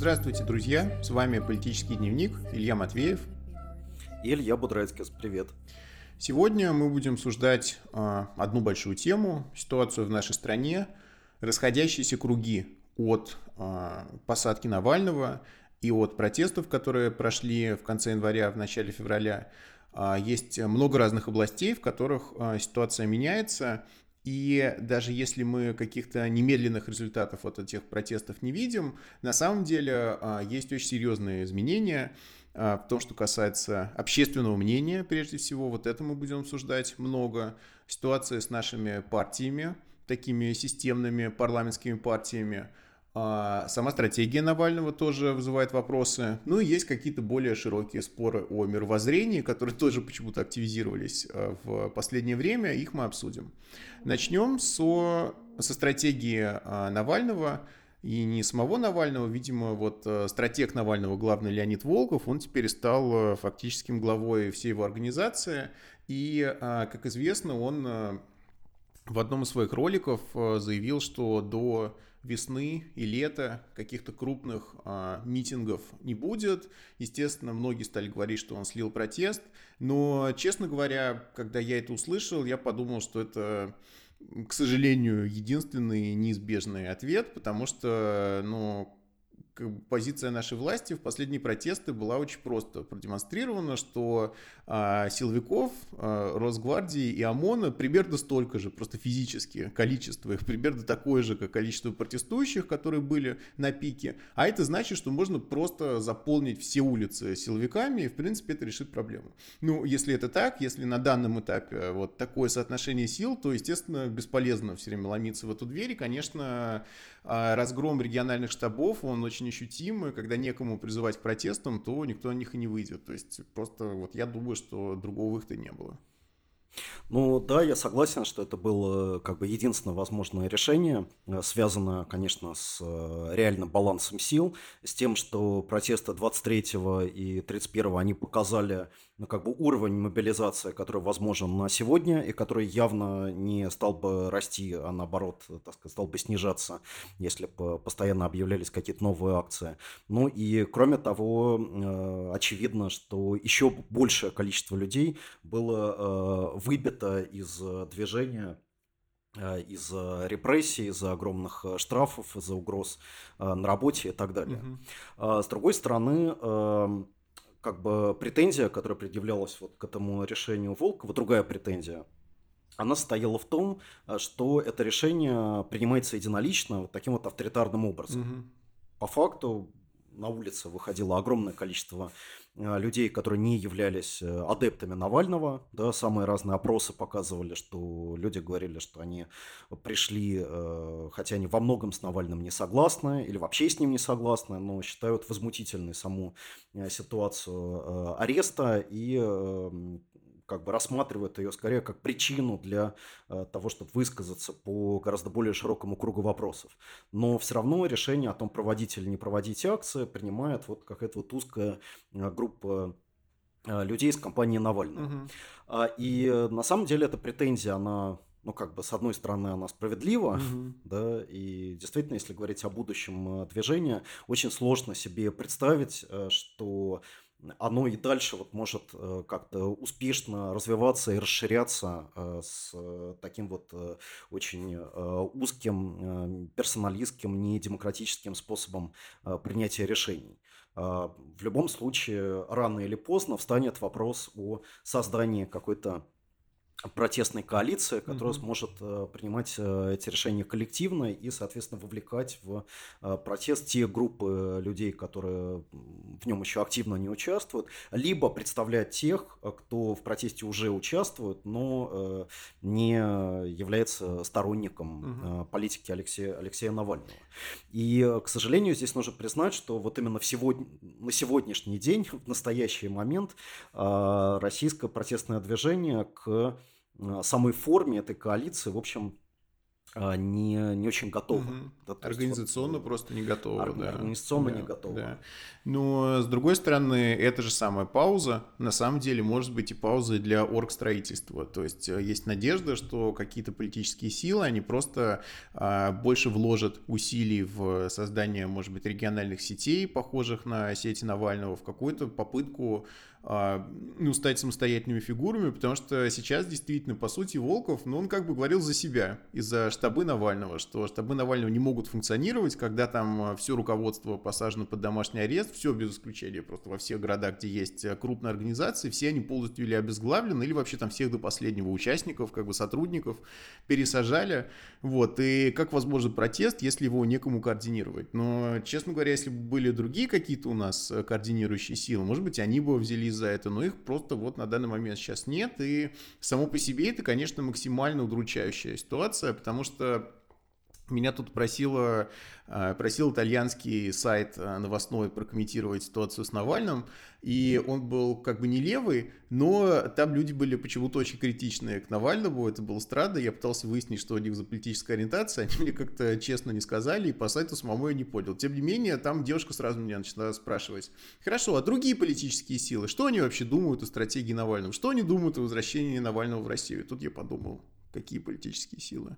Здравствуйте, друзья! С вами «Политический дневник» Илья Матвеев. И Илья Будрайцкис. Привет. Сегодня мы будем обсуждать э, одну большую тему, ситуацию в нашей стране, расходящиеся круги от э, посадки Навального и от протестов, которые прошли в конце января, в начале февраля. Э, есть много разных областей, в которых э, ситуация меняется, и даже если мы каких-то немедленных результатов от этих протестов не видим, на самом деле а, есть очень серьезные изменения а, в том, что касается общественного мнения, прежде всего. Вот это мы будем обсуждать много. Ситуация с нашими партиями, такими системными парламентскими партиями – а, сама стратегия Навального тоже вызывает вопросы. Ну и есть какие-то более широкие споры о мировоззрении, которые тоже почему-то активизировались а, в последнее время. Их мы обсудим. Начнем со, со стратегии а, Навального. И не самого Навального, видимо, вот стратег Навального, главный Леонид Волков, он теперь стал фактическим главой всей его организации. И, как известно, он в одном из своих роликов заявил, что до весны и лета каких-то крупных а, митингов не будет. Естественно, многие стали говорить, что он слил протест. Но, честно говоря, когда я это услышал, я подумал, что это к сожалению, единственный неизбежный ответ, потому что, ну, позиция нашей власти в последние протесты была очень просто продемонстрирована, что а, силовиков а, Росгвардии и ОМОНа примерно столько же, просто физически, количество их примерно такое же, как количество протестующих, которые были на пике. А это значит, что можно просто заполнить все улицы силовиками, и в принципе это решит проблему. Ну, если это так, если на данном этапе вот такое соотношение сил, то, естественно, бесполезно все время ломиться в эту дверь, и, конечно, а разгром региональных штабов, он очень ощутим, и когда некому призывать к протестам, то никто на них и не выйдет. То есть просто вот я думаю, что другого выхода не было. Ну да, я согласен, что это было как бы единственное возможное решение, э, связанное, конечно, с э, реальным балансом сил, с тем, что протесты 23 и 31 они показали ну, как бы уровень мобилизации, который возможен на сегодня и который явно не стал бы расти, а наоборот, так сказать, стал бы снижаться, если бы постоянно объявлялись какие-то новые акции. Ну и кроме того, э, очевидно, что еще большее количество людей было выбито из э, движения э, из репрессий, из-за огромных э, штрафов, из-за угроз на работе и так далее. Угу. С другой стороны, эм, как бы претензия, которая предъявлялась вот к этому решению Волкова, другая претензия, она состояла в том, что это решение принимается единолично вот таким вот авторитарным образом. Угу. По факту на улице выходило огромное количество э, людей, которые не являлись э, адептами Навального. Да, самые разные опросы показывали, что люди говорили, что они пришли, э, хотя они во многом с Навальным не согласны или вообще с ним не согласны, но считают возмутительной саму ситуацию ареста и как бы рассматривают ее скорее как причину для э, того, чтобы высказаться по гораздо более широкому кругу вопросов. Но все равно решение о том, проводить или не проводить акции, принимает вот какая-то вот узкая э, группа э, людей из компании Навального. Угу. И на самом деле эта претензия, она ну, как бы, с одной стороны, она справедлива, угу. да, и действительно, если говорить о будущем движения, очень сложно себе представить, что оно и дальше вот может э, как-то успешно развиваться и расширяться э, с э, таким вот очень узким, персоналистским, недемократическим способом принятия решений. В любом случае, рано или поздно встанет вопрос о создании какой-то протестной коалиции, которая mm-hmm. сможет э, принимать э, эти решения коллективно и, соответственно, вовлекать в э, протест те группы людей, которые в нем еще активно не участвуют, либо представлять тех, кто в протесте уже участвует, но не является сторонником mm-hmm. политики Алексея, Алексея Навального. И, к сожалению, здесь нужно признать, что вот именно в сегодня, на сегодняшний день, в настоящий момент, российское протестное движение к самой форме этой коалиции, в общем, а, не, не очень готова. Угу. Да, Организационно вот, просто не готова. Ор- да. Организационно да, не готова. Да. Но, с другой стороны, эта же самая пауза, на самом деле, может быть и паузой для оргстроительства. То есть, э, есть надежда, что какие-то политические силы, они просто а, больше вложат усилий в создание, может быть, региональных сетей, похожих на сети Навального, в какую-то попытку ну, стать самостоятельными фигурами, потому что сейчас действительно, по сути, Волков, ну, он как бы говорил за себя из-за штабы Навального, что штабы Навального не могут функционировать, когда там а, все руководство посажено под домашний арест, все без исключения, просто во всех городах, где есть а, крупные организации, все они полностью или обезглавлены, или вообще там всех до последнего участников, как бы сотрудников пересажали, вот, и как возможен протест, если его некому координировать. Но, честно говоря, если бы были другие какие-то у нас координирующие силы, может быть, они бы взяли за это, но их просто вот на данный момент сейчас нет, и само по себе это, конечно, максимально удручающая ситуация, потому что меня тут просила, э, просил итальянский сайт э, новостной прокомментировать ситуацию с Навальным, и он был как бы не левый, но там люди были почему-то очень критичные к Навальному, это было странно, я пытался выяснить, что у них за политическая ориентация, они мне как-то честно не сказали, и по сайту самому я не понял. Тем не менее, там девушка сразу меня начала спрашивать, хорошо, а другие политические силы, что они вообще думают о стратегии Навального, что они думают о возвращении Навального в Россию? Тут я подумал, какие политические силы?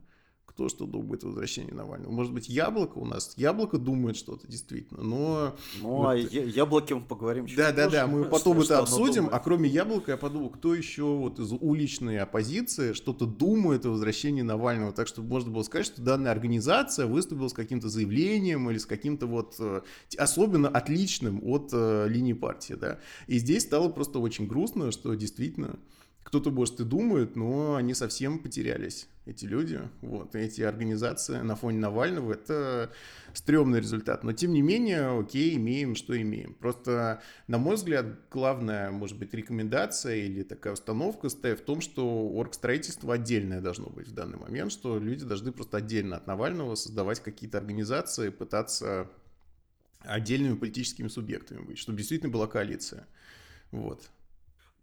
Кто что думает о возвращении Навального. Может быть, Яблоко у нас, Яблоко думает что-то действительно, но... Ну, вот... а Яблоке мы поговорим чуть Да, да, да, мы потом это обсудим, а кроме Яблока я подумал, кто еще вот из уличной оппозиции что-то думает о возвращении Навального, так что можно было сказать, что данная организация выступила с каким-то заявлением или с каким-то вот э, особенно отличным от э, линии партии, да. И здесь стало просто очень грустно, что действительно кто-то, может, и думает, но они совсем потерялись, эти люди, вот, эти организации на фоне Навального, это стрёмный результат. Но, тем не менее, окей, имеем, что имеем. Просто, на мой взгляд, главная, может быть, рекомендация или такая установка стоит в том, что оргстроительство отдельное должно быть в данный момент, что люди должны просто отдельно от Навального создавать какие-то организации, пытаться отдельными политическими субъектами быть, чтобы действительно была коалиция. Вот.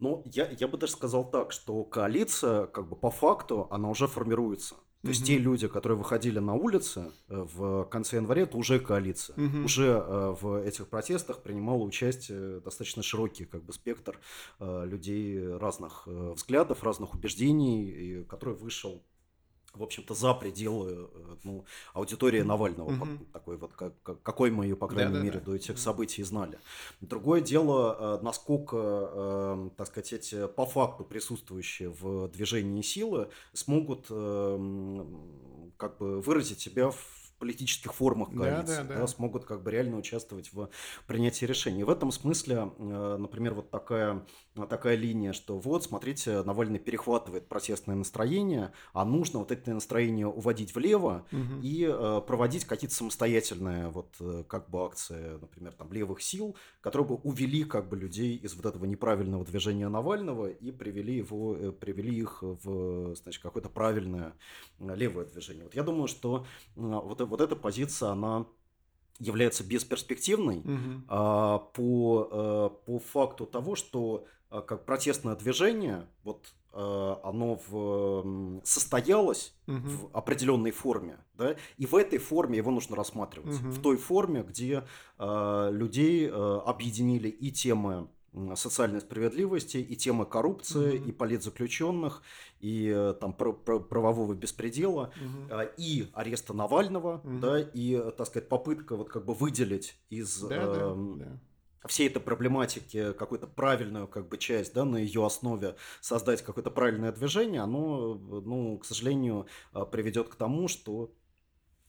Ну, я, я бы даже сказал так, что коалиция, как бы по факту, она уже формируется. То есть те люди, которые выходили на улицы э, в конце января, это уже коалиция. Угу. Уже э, в этих протестах принимало участие достаточно широкий как бы, спектр э, людей разных взглядов, разных убеждений, который вышел в общем-то, за пределы э, ну, аудитории Навального, mm-hmm. такой вот, как, какой мы ее, по крайней да, мере, до этих событий знали. Другое дело, э, насколько, э, так сказать, эти по факту присутствующие в движении силы смогут как бы выразить себя в политических формах коалиции, да, да, да. Да, смогут как бы реально участвовать в принятии решений. В этом смысле, э, например, вот такая, такая линия, что вот, смотрите, Навальный перехватывает протестное настроение, а нужно вот это настроение уводить влево угу. и э, проводить какие-то самостоятельные вот э, как бы акции, например, там левых сил, которые бы увели как бы людей из вот этого неправильного движения Навального и привели его, привели их в, значит, какое-то правильное левое движение. Вот я думаю, что вот вот эта позиция, она является бесперспективной угу. а, по, а, по факту того, что как протестное движение, вот а, оно в, состоялось угу. в определенной форме, да, и в этой форме его нужно рассматривать, угу. в той форме, где а, людей а, объединили и темы социальной справедливости, и темы коррупции, угу. и политзаключенных, и э, там правового беспредела, угу. и ареста Навального, угу. да, и, так сказать, попытка вот как бы выделить из да, э, да, да всей этой проблематики какую-то правильную как бы часть, да, на ее основе создать какое-то правильное движение, оно, ну, к сожалению, э, приведет к тому, что а,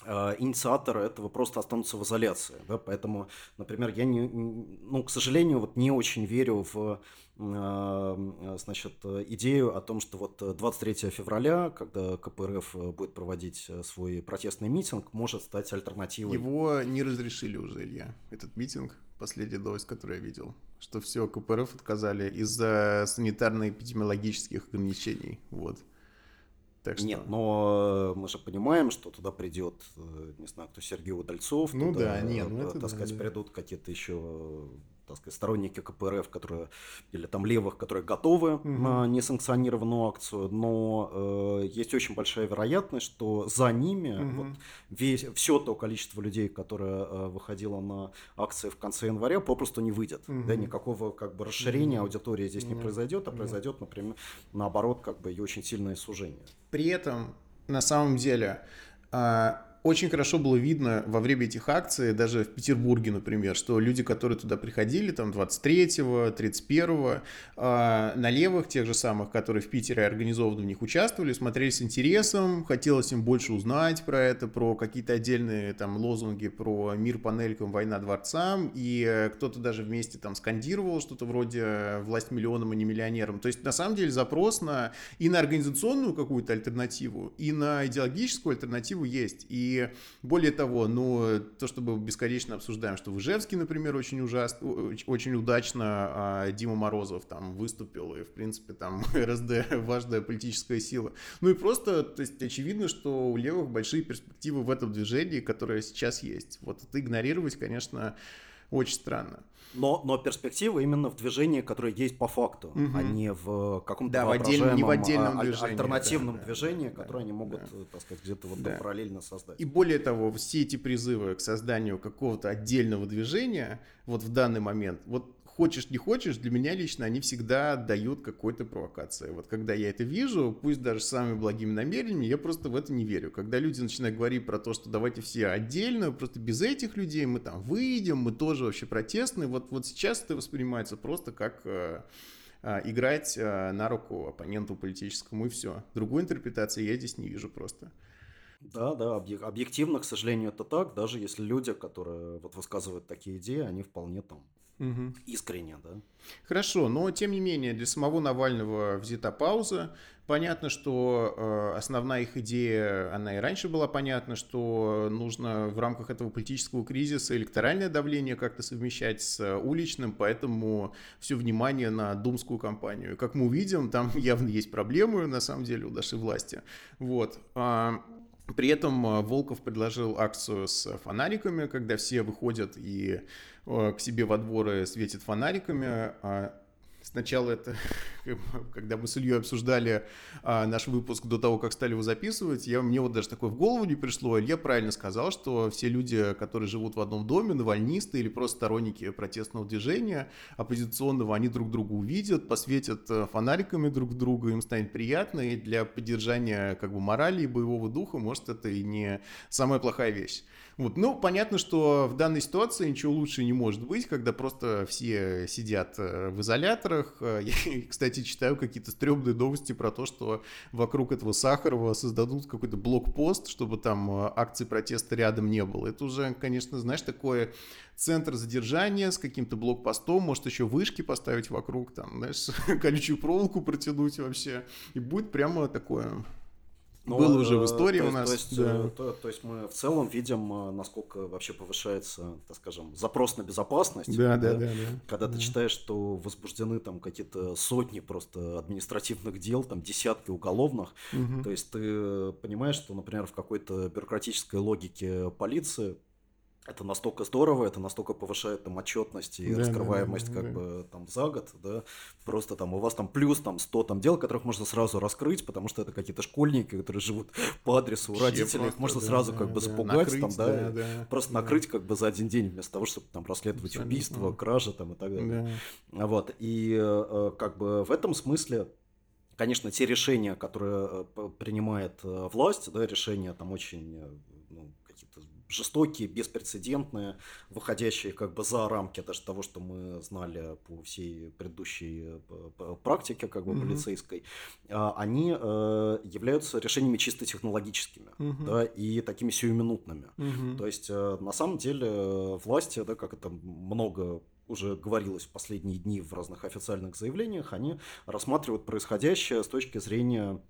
инициаторы этого просто останутся в изоляции. Да? Поэтому, например, я, не, ну, к сожалению, вот не очень верю в а, значит, идею о том, что вот 23 февраля, когда КПРФ будет проводить свой протестный митинг, может стать альтернативой. Его не разрешили уже, Илья, этот митинг, последняя новость, которую я видел, что все, КПРФ отказали из-за санитарно-эпидемиологических ограничений. Вот. Так что... Нет, но мы же понимаем, что туда придет, э, не знаю, кто Сергей Удальцов. Ну туда, да, нет, ну это, так сказать, да. придут какие-то еще так сказать, сторонники КПРФ, которые, или там левых, которые готовы угу. на несанкционированную акцию, но э, есть очень большая вероятность, что за ними угу. вот, весь, все то количество людей, которое э, выходило на акции в конце января, попросту не выйдет. Угу. Да, никакого как бы расширения угу. аудитории здесь угу. не произойдет, а произойдет, например, наоборот, как бы и очень сильное сужение. При этом, на самом деле, э, очень хорошо было видно во время этих акций, даже в Петербурге, например, что люди, которые туда приходили, там 23-го, 31-го, э, на левых, тех же самых, которые в Питере организованно в них участвовали, смотрели с интересом, хотелось им больше узнать про это, про какие-то отдельные там лозунги, про мир панелькам, война дворцам, и кто-то даже вместе там скандировал что-то вроде «власть миллионам, а не миллионерам». То есть, на самом деле, запрос на и на организационную какую-то альтернативу, и на идеологическую альтернативу есть. И более того, ну, то, что мы бесконечно обсуждаем, что в Ижевске, например, очень ужасно, очень удачно а, Дима Морозов там выступил, и, в принципе, там РСД важная политическая сила. Ну и просто, то есть, очевидно, что у левых большие перспективы в этом движении, которое сейчас есть. Вот это игнорировать, конечно, очень странно. Но, но перспектива именно в движении, которое есть по факту, угу. а не в каком-то да, в отдельном, не в отдельном а, движении, альтернативном да, движении, да, которое да, они могут, да. так сказать, где-то вот да. параллельно создать. И более того, все эти призывы к созданию какого-то отдельного движения вот в данный момент, вот хочешь не хочешь, для меня лично они всегда дают какой-то провокации. Вот когда я это вижу, пусть даже с самыми благими намерениями, я просто в это не верю. Когда люди начинают говорить про то, что давайте все отдельно, просто без этих людей мы там выйдем, мы тоже вообще протестные, вот, вот сейчас это воспринимается просто как э, э, играть э, на руку оппоненту политическому и все. Другой интерпретации я здесь не вижу просто. Да, да, объективно, к сожалению, это так, даже если люди, которые вот высказывают такие идеи, они вполне там угу. искренне, да. Хорошо, но тем не менее для самого Навального взята пауза. Понятно, что э, основная их идея, она и раньше была понятна, что нужно в рамках этого политического кризиса электоральное давление как-то совмещать с уличным, поэтому все внимание на думскую кампанию. Как мы увидим, там явно есть проблемы, на самом деле, у нашей власти. Вот. А, при этом э, Волков предложил акцию с фонариками, когда все выходят и э, к себе во дворы светят фонариками. Сначала это, когда мы с Ильей обсуждали а, наш выпуск до того, как стали его записывать, я, мне вот даже такое в голову не пришло. Илья правильно сказал, что все люди, которые живут в одном доме, навальнисты или просто сторонники протестного движения, оппозиционного, они друг друга увидят, посветят э, фонариками друг друга, им станет приятно, и для поддержания как бы морали и боевого духа, может, это и не самая плохая вещь. Вот. Ну, понятно, что в данной ситуации ничего лучше не может быть, когда просто все сидят э, в изоляторах. Э, я, кстати, читаю какие-то стрёмные новости про то, что вокруг этого Сахарова создадут какой-то блокпост, чтобы там э, акции протеста рядом не было. Это уже, конечно, знаешь, такое центр задержания с каким-то блокпостом, может еще вышки поставить вокруг, там, знаешь, колючую проволоку протянуть вообще. И будет прямо такое но, ну, Было уже в э, истории то у нас. То есть, да. Э, то, то есть мы в целом видим, э, насколько вообще повышается, так скажем, запрос на безопасность. Да, да, да. да, да. Когда да. ты читаешь, что возбуждены там какие-то сотни просто административных дел, там десятки уголовных, угу. то есть ты понимаешь, что, например, в какой-то бюрократической логике полиции это настолько здорово, это настолько повышает там отчетность и да, раскрываемость да, да, как да. бы там за год, да, просто там у вас там плюс там 100 там дел, которых можно сразу раскрыть, потому что это какие-то школьники, которые живут по адресу у родителей, их можно да, сразу да, как бы да, запугать накрыть, там, да, да, да просто да. накрыть как бы за один день вместо того, чтобы там расследовать Абсолютно. убийство, кражи там и так далее. Да. Вот, и э, как бы в этом смысле конечно, те решения, которые э, принимает э, власть, да, решения там очень ну, жестокие, беспрецедентные, выходящие как бы за рамки даже того, что мы знали по всей предыдущей э, практике как бы mm-hmm. полицейской, а, они э, являются решениями чисто технологическими, mm-hmm. да, и такими сиюминутными. Mm-hmm. То есть э, на самом деле власти, да, как это много уже говорилось в последние дни в разных официальных заявлениях, они рассматривают происходящее с точки зрения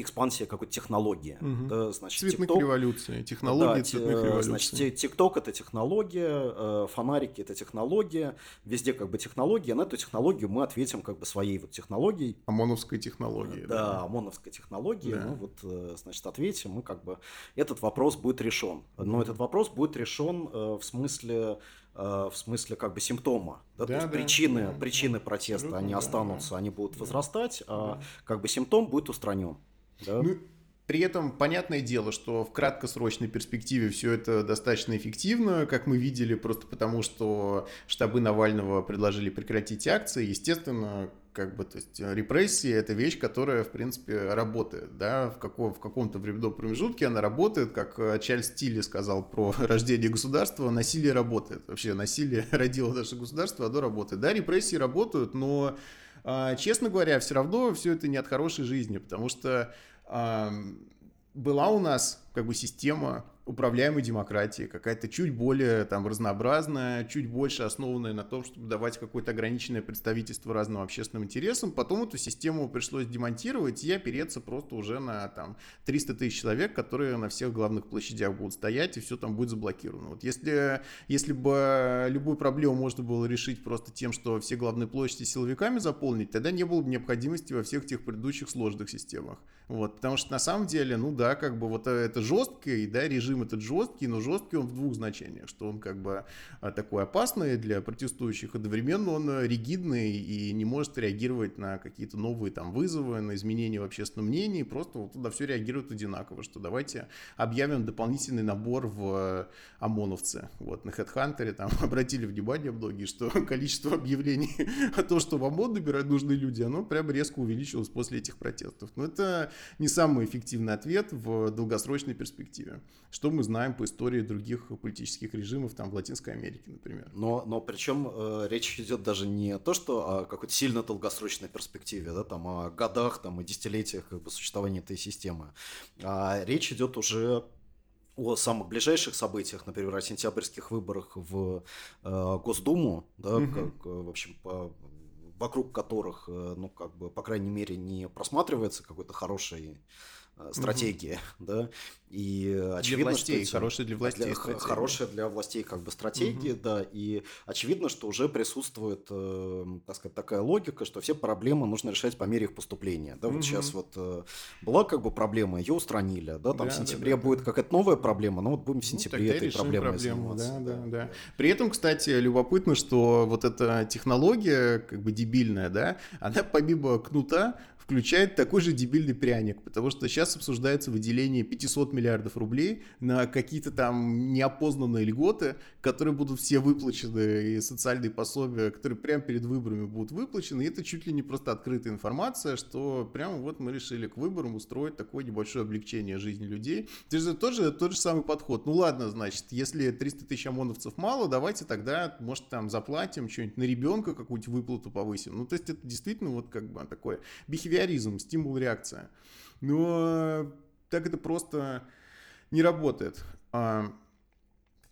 экспансия какой-то технологии. Угу. Да, значит, цветных TikTok, революций, технологии да, цветных революций. Значит, ТикТок это технология, э, фонарики это технология, везде как бы технология, на эту технологию мы ответим как бы своей вот технологией. ОМОНовской технологией. Да, да. ОМОНовской технологии, да. ну вот, э, значит, ответим, мы как бы, этот вопрос будет решен. Но этот вопрос будет решен э, в смысле в смысле как бы симптома. Да? Да, То есть да, причины, да, причины протеста, они да, останутся, да, они будут возрастать, а да. как бы симптом будет устранен. Да? Ну, при этом понятное дело, что в краткосрочной перспективе все это достаточно эффективно, как мы видели, просто потому что штабы Навального предложили прекратить акции. Естественно, как бы, то есть репрессии – это вещь, которая, в принципе, работает, да, в, каком, в каком-то временном промежутке она работает, как э, Чарльз Тилли сказал про рождение государства, насилие работает, вообще насилие родило наше государство, оно работает, да, репрессии работают, но, честно говоря, все равно все это не от хорошей жизни, потому что была у нас как бы система управляемой демократии, какая-то чуть более там разнообразная, чуть больше основанная на том, чтобы давать какое-то ограниченное представительство разным общественным интересам. Потом эту систему пришлось демонтировать и опереться просто уже на там 300 тысяч человек, которые на всех главных площадях будут стоять, и все там будет заблокировано. Вот если, если бы любую проблему можно было решить просто тем, что все главные площади силовиками заполнить, тогда не было бы необходимости во всех тех предыдущих сложных системах. Вот, потому что на самом деле, ну да, как бы вот это жесткий, да, режим этот жесткий, но жесткий он в двух значениях, что он как бы а, такой опасный для протестующих, одновременно он ригидный и не может реагировать на какие-то новые там вызовы, на изменения в общественном мнении, просто вот туда все реагирует одинаково, что давайте объявим дополнительный набор в ОМОНовцы. Вот на HeadHunter там обратили внимание многие, что количество объявлений о том, что в ОМОН набирать нужные люди, оно прям резко увеличилось после этих протестов. Но это не самый эффективный ответ в долгосрочной перспективе. Что мы знаем по истории других политических режимов там в Латинской Америке, например. Но, но причем э, речь идет даже не то, что о какой-то сильно долгосрочной перспективе, да, там о годах, там, и десятилетиях как бы, существования этой системы, а речь идет уже о самых ближайших событиях, например, о сентябрьских выборах в э, Госдуму, да, угу. как, э, в общем, по вокруг которых, э, ну, как бы, по крайней мере, не просматривается какой-то хороший стратегия, угу. да, и очевидно, для властей, что хорошая для властей, для, хорошая для властей как бы стратегия, угу. да, и очевидно, что уже присутствует, э, так сказать, такая логика, что все проблемы нужно решать по мере их поступления, да, вот угу. сейчас вот э, была как бы проблема, ее устранили, да, там да, в сентябре да, да, будет какая-то новая проблема, но вот будем в ну, сентябре ну, этой проблемой проблему, заниматься. Да, да, да, да. При этом, кстати, любопытно, что вот эта технология, как бы дебильная, да, она помимо кнута включает такой же дебильный пряник, потому что сейчас обсуждается выделение 500 миллиардов рублей на какие-то там неопознанные льготы, которые будут все выплачены, и социальные пособия, которые прямо перед выборами будут выплачены. И это чуть ли не просто открытая информация, что прямо вот мы решили к выборам устроить такое небольшое облегчение жизни людей. Это же тоже тот же самый подход. Ну ладно, значит, если 300 тысяч ОМОНовцев мало, давайте тогда, может, там заплатим что-нибудь на ребенка, какую-нибудь выплату повысим. Ну, то есть это действительно вот как бы такое behavior биоризм, стимул-реакция. Но так это просто не работает. А,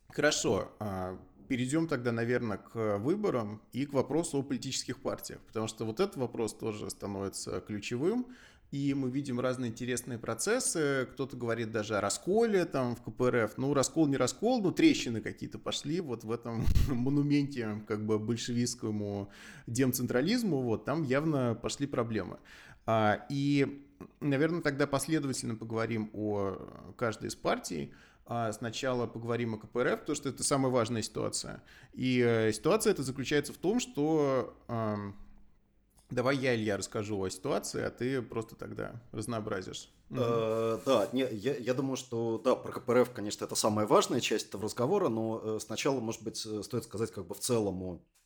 хорошо, а, перейдем тогда, наверное, к выборам и к вопросу о политических партиях, потому что вот этот вопрос тоже становится ключевым, и мы видим разные интересные процессы. Кто-то говорит даже о расколе там в КПРФ. Ну, раскол не раскол, но трещины какие-то пошли вот в этом монументе как бы большевистскому демцентрализму. Вот там явно пошли проблемы. А, и, наверное, тогда последовательно поговорим о каждой из партий. А, сначала поговорим о КПРФ, потому что это самая важная ситуация. И э, ситуация эта заключается в том, что Давай я, Илья, расскажу о ситуации, а ты просто тогда разнообразишь. Э, да, не, я, я думаю, что да, про КПРФ, конечно, это самая важная часть этого разговора, но э, сначала, может быть, стоит сказать как бы в целом о Э,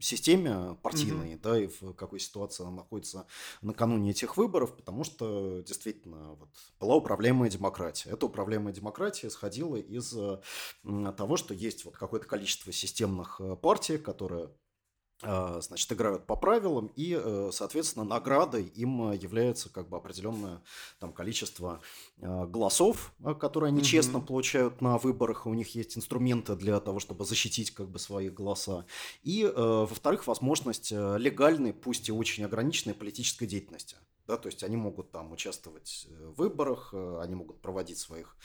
системе партийной, mm-hmm. да, и в какой ситуации она находится накануне этих выборов, потому что действительно вот, была управляемая демократия. Эта управляемая демократия исходила из того, что есть вот какое-то количество системных э, партий, которые значит, играют по правилам, и, э, соответственно, наградой им является как бы определенное там, количество а, голосов, а, которые они mm-hmm. честно получают на выборах, у них есть инструменты для того, чтобы защитить как бы свои голоса, и, э, во-вторых, возможность э, легальной, пусть и очень ограниченной политической деятельности. Да, то есть они могут там участвовать в выборах, они могут проводить своих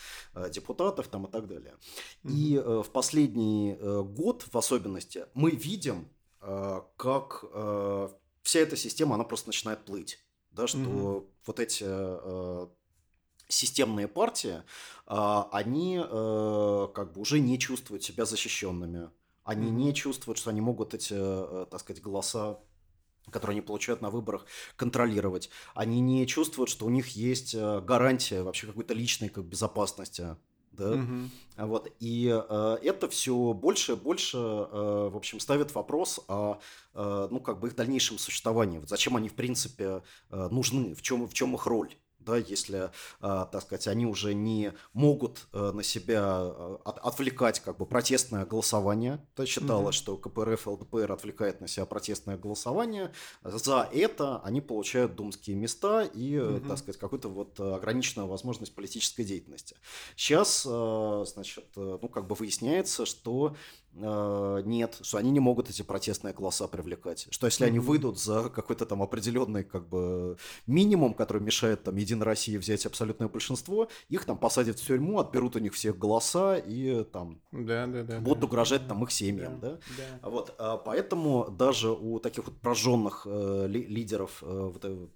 депутатов там и так далее. Mm-hmm. И в последний год в особенности мы видим Э, как э, вся эта система, она просто начинает плыть. Да, что угу. вот эти э, системные партии, а, они э, как бы уже не чувствуют себя защищенными. Они не чувствуют, что они могут эти, э, так сказать, голоса которые они получают на выборах, контролировать. Они не чувствуют, что у них есть э, гарантия вообще какой-то личной как, безопасности. Да? Угу. Вот. И э, это все больше и больше, э, в общем, ставит вопрос о э, ну, как бы их дальнейшем существовании. Вот зачем они, в принципе, э, нужны, в чем, в чем их роль да, если, э, так сказать, они уже не могут э, на себя э, от, отвлекать как бы протестное голосование. То считалось, mm-hmm. что КПРФ ЛДПР отвлекает на себя протестное голосование. За это они получают думские места и, mm-hmm. так сказать, какую-то вот ограниченную возможность политической деятельности. Сейчас, значит, ну, как бы выясняется, что нет, что они не могут эти протестные голоса привлекать. Что если mm-hmm. они выйдут за какой-то там определенный как бы минимум, который мешает там Единой России взять абсолютное большинство, их там посадят в тюрьму, отберут у них всех голоса и там да, да, да, будут да, угрожать там их семьям, да. да? да. Вот, а, поэтому даже у таких вот прожженных э, ли, лидеров э, вот, э,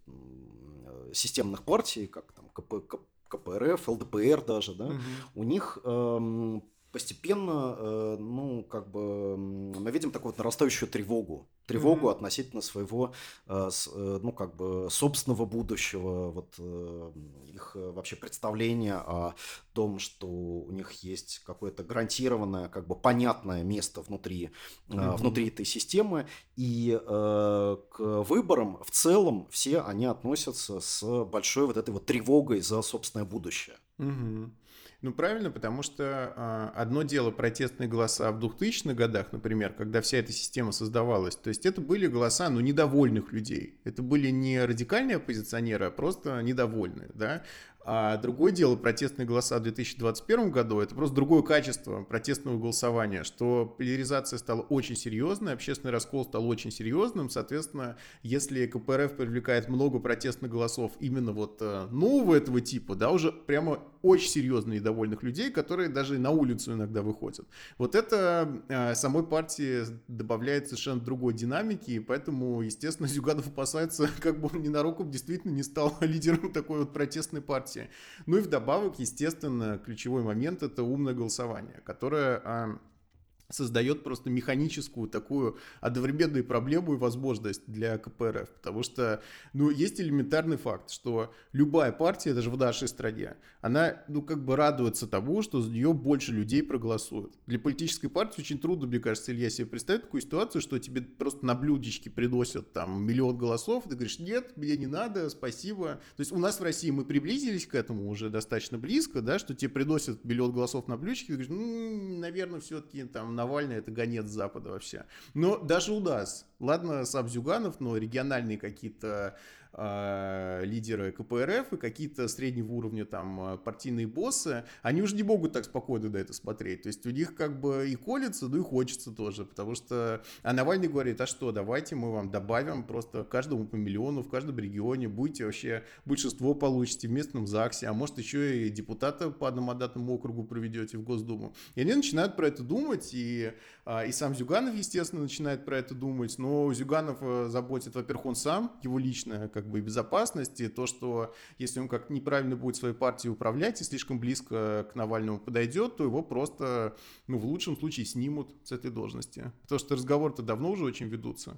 системных партий, как там КП, КПРФ, ЛДПР даже, да, угу. у них э, постепенно, э, ну, как бы, мы видим такую вот нарастающую тревогу. Тревогу mm-hmm. относительно своего, э, э, ну, как бы, собственного будущего, вот их вообще представление о том, что у них есть какое-то гарантированное, как бы, понятное место внутри, mm-hmm. внутри этой системы. И к выборам в целом все они относятся с большой вот этой вот тревогой за собственное будущее. Mm-hmm. Ну, правильно, потому что э, одно дело протестные голоса в 2000-х годах, например, когда вся эта система создавалась. То есть это были голоса, ну, недовольных людей. Это были не радикальные оппозиционеры, а просто недовольные, да. А другое дело, протестные голоса в 2021 году, это просто другое качество протестного голосования, что поляризация стала очень серьезной, общественный раскол стал очень серьезным, соответственно, если КПРФ привлекает много протестных голосов именно вот э, нового этого типа, да, уже прямо очень серьезно недовольных людей, которые даже на улицу иногда выходят. Вот это э, самой партии добавляет совершенно другой динамики, и поэтому, естественно, Зюганов опасается, как бы он ненароком действительно не стал лидером такой вот протестной партии. Ну и вдобавок, естественно, ключевой момент – это умное голосование, которое а, создает просто механическую такую одновременную проблему и возможность для КПРФ. Потому что, ну, есть элементарный факт, что любая партия, даже в нашей стране, она, ну, как бы радуется тому, что за нее больше людей проголосуют. Для политической партии очень трудно, мне кажется, Илья себе представить такую ситуацию, что тебе просто на блюдечке приносят там миллион голосов, ты говоришь, нет, мне не надо, спасибо. То есть у нас в России мы приблизились к этому уже достаточно близко, да, что тебе приносят миллион голосов на блюдечке, ты говоришь, ну, наверное, все-таки там Навальный это гонец Запада вообще. Но даже у нас, ладно, сам Зюганов, но региональные какие-то э, лидеры КПРФ и какие-то среднего уровня там а, партийные боссы, они уже не могут так спокойно на это смотреть. То есть у них как бы и колется, ну и хочется тоже, потому что а Навальный говорит, а что, давайте мы вам добавим просто каждому по миллиону в каждом регионе, будете вообще большинство получите в местном ЗАГСе, а может еще и депутата по одномандатному округу проведете в Госдуму. И они начинают про это думать, и, а, и сам Зюганов, естественно, начинает про это думать, но Зюганов э, заботит, во-первых, он сам, его личное как бы безопасности, то, что если он как неправильно будет своей партией управлять и слишком близко к Навальному подойдет, то его просто, ну, в лучшем случае снимут с этой должности. Потому что разговоры-то давно уже очень ведутся.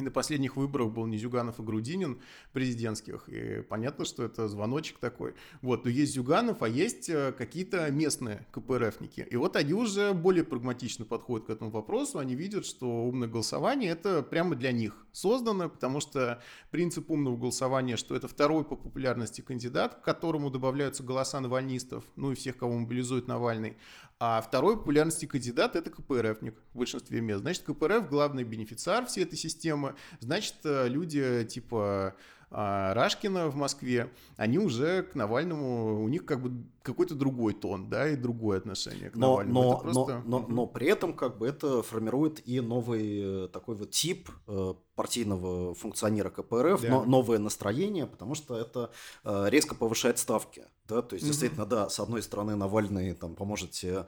И на последних выборах был не Зюганов и Грудинин президентских. И понятно, что это звоночек такой. Вот, но есть Зюганов, а есть э, какие-то местные КПРФники. И вот они уже более прагматично подходят к этому вопросу. Они видят, что умное голосование это прямо для них создано, потому что принцип умного голосования, что это второй по популярности кандидат, к которому добавляются голоса навальнистов, ну и всех, кого мобилизует Навальный. А второй популярности кандидат это КПРФник в большинстве мест. Значит, КПРФ главный бенефициар всей этой системы. Значит, э, люди типа а Рашкина в Москве, они уже к Навальному, у них как бы какой-то другой тон, да, и другое отношение к но, Навальному. Но, просто... но, но, но при этом как бы это формирует и новый э, такой вот тип э, партийного функционера КПРФ, да. но новое настроение, потому что это э, резко повышает ставки. Да? То есть, угу. действительно, да, с одной стороны, Навальный там, поможет тебе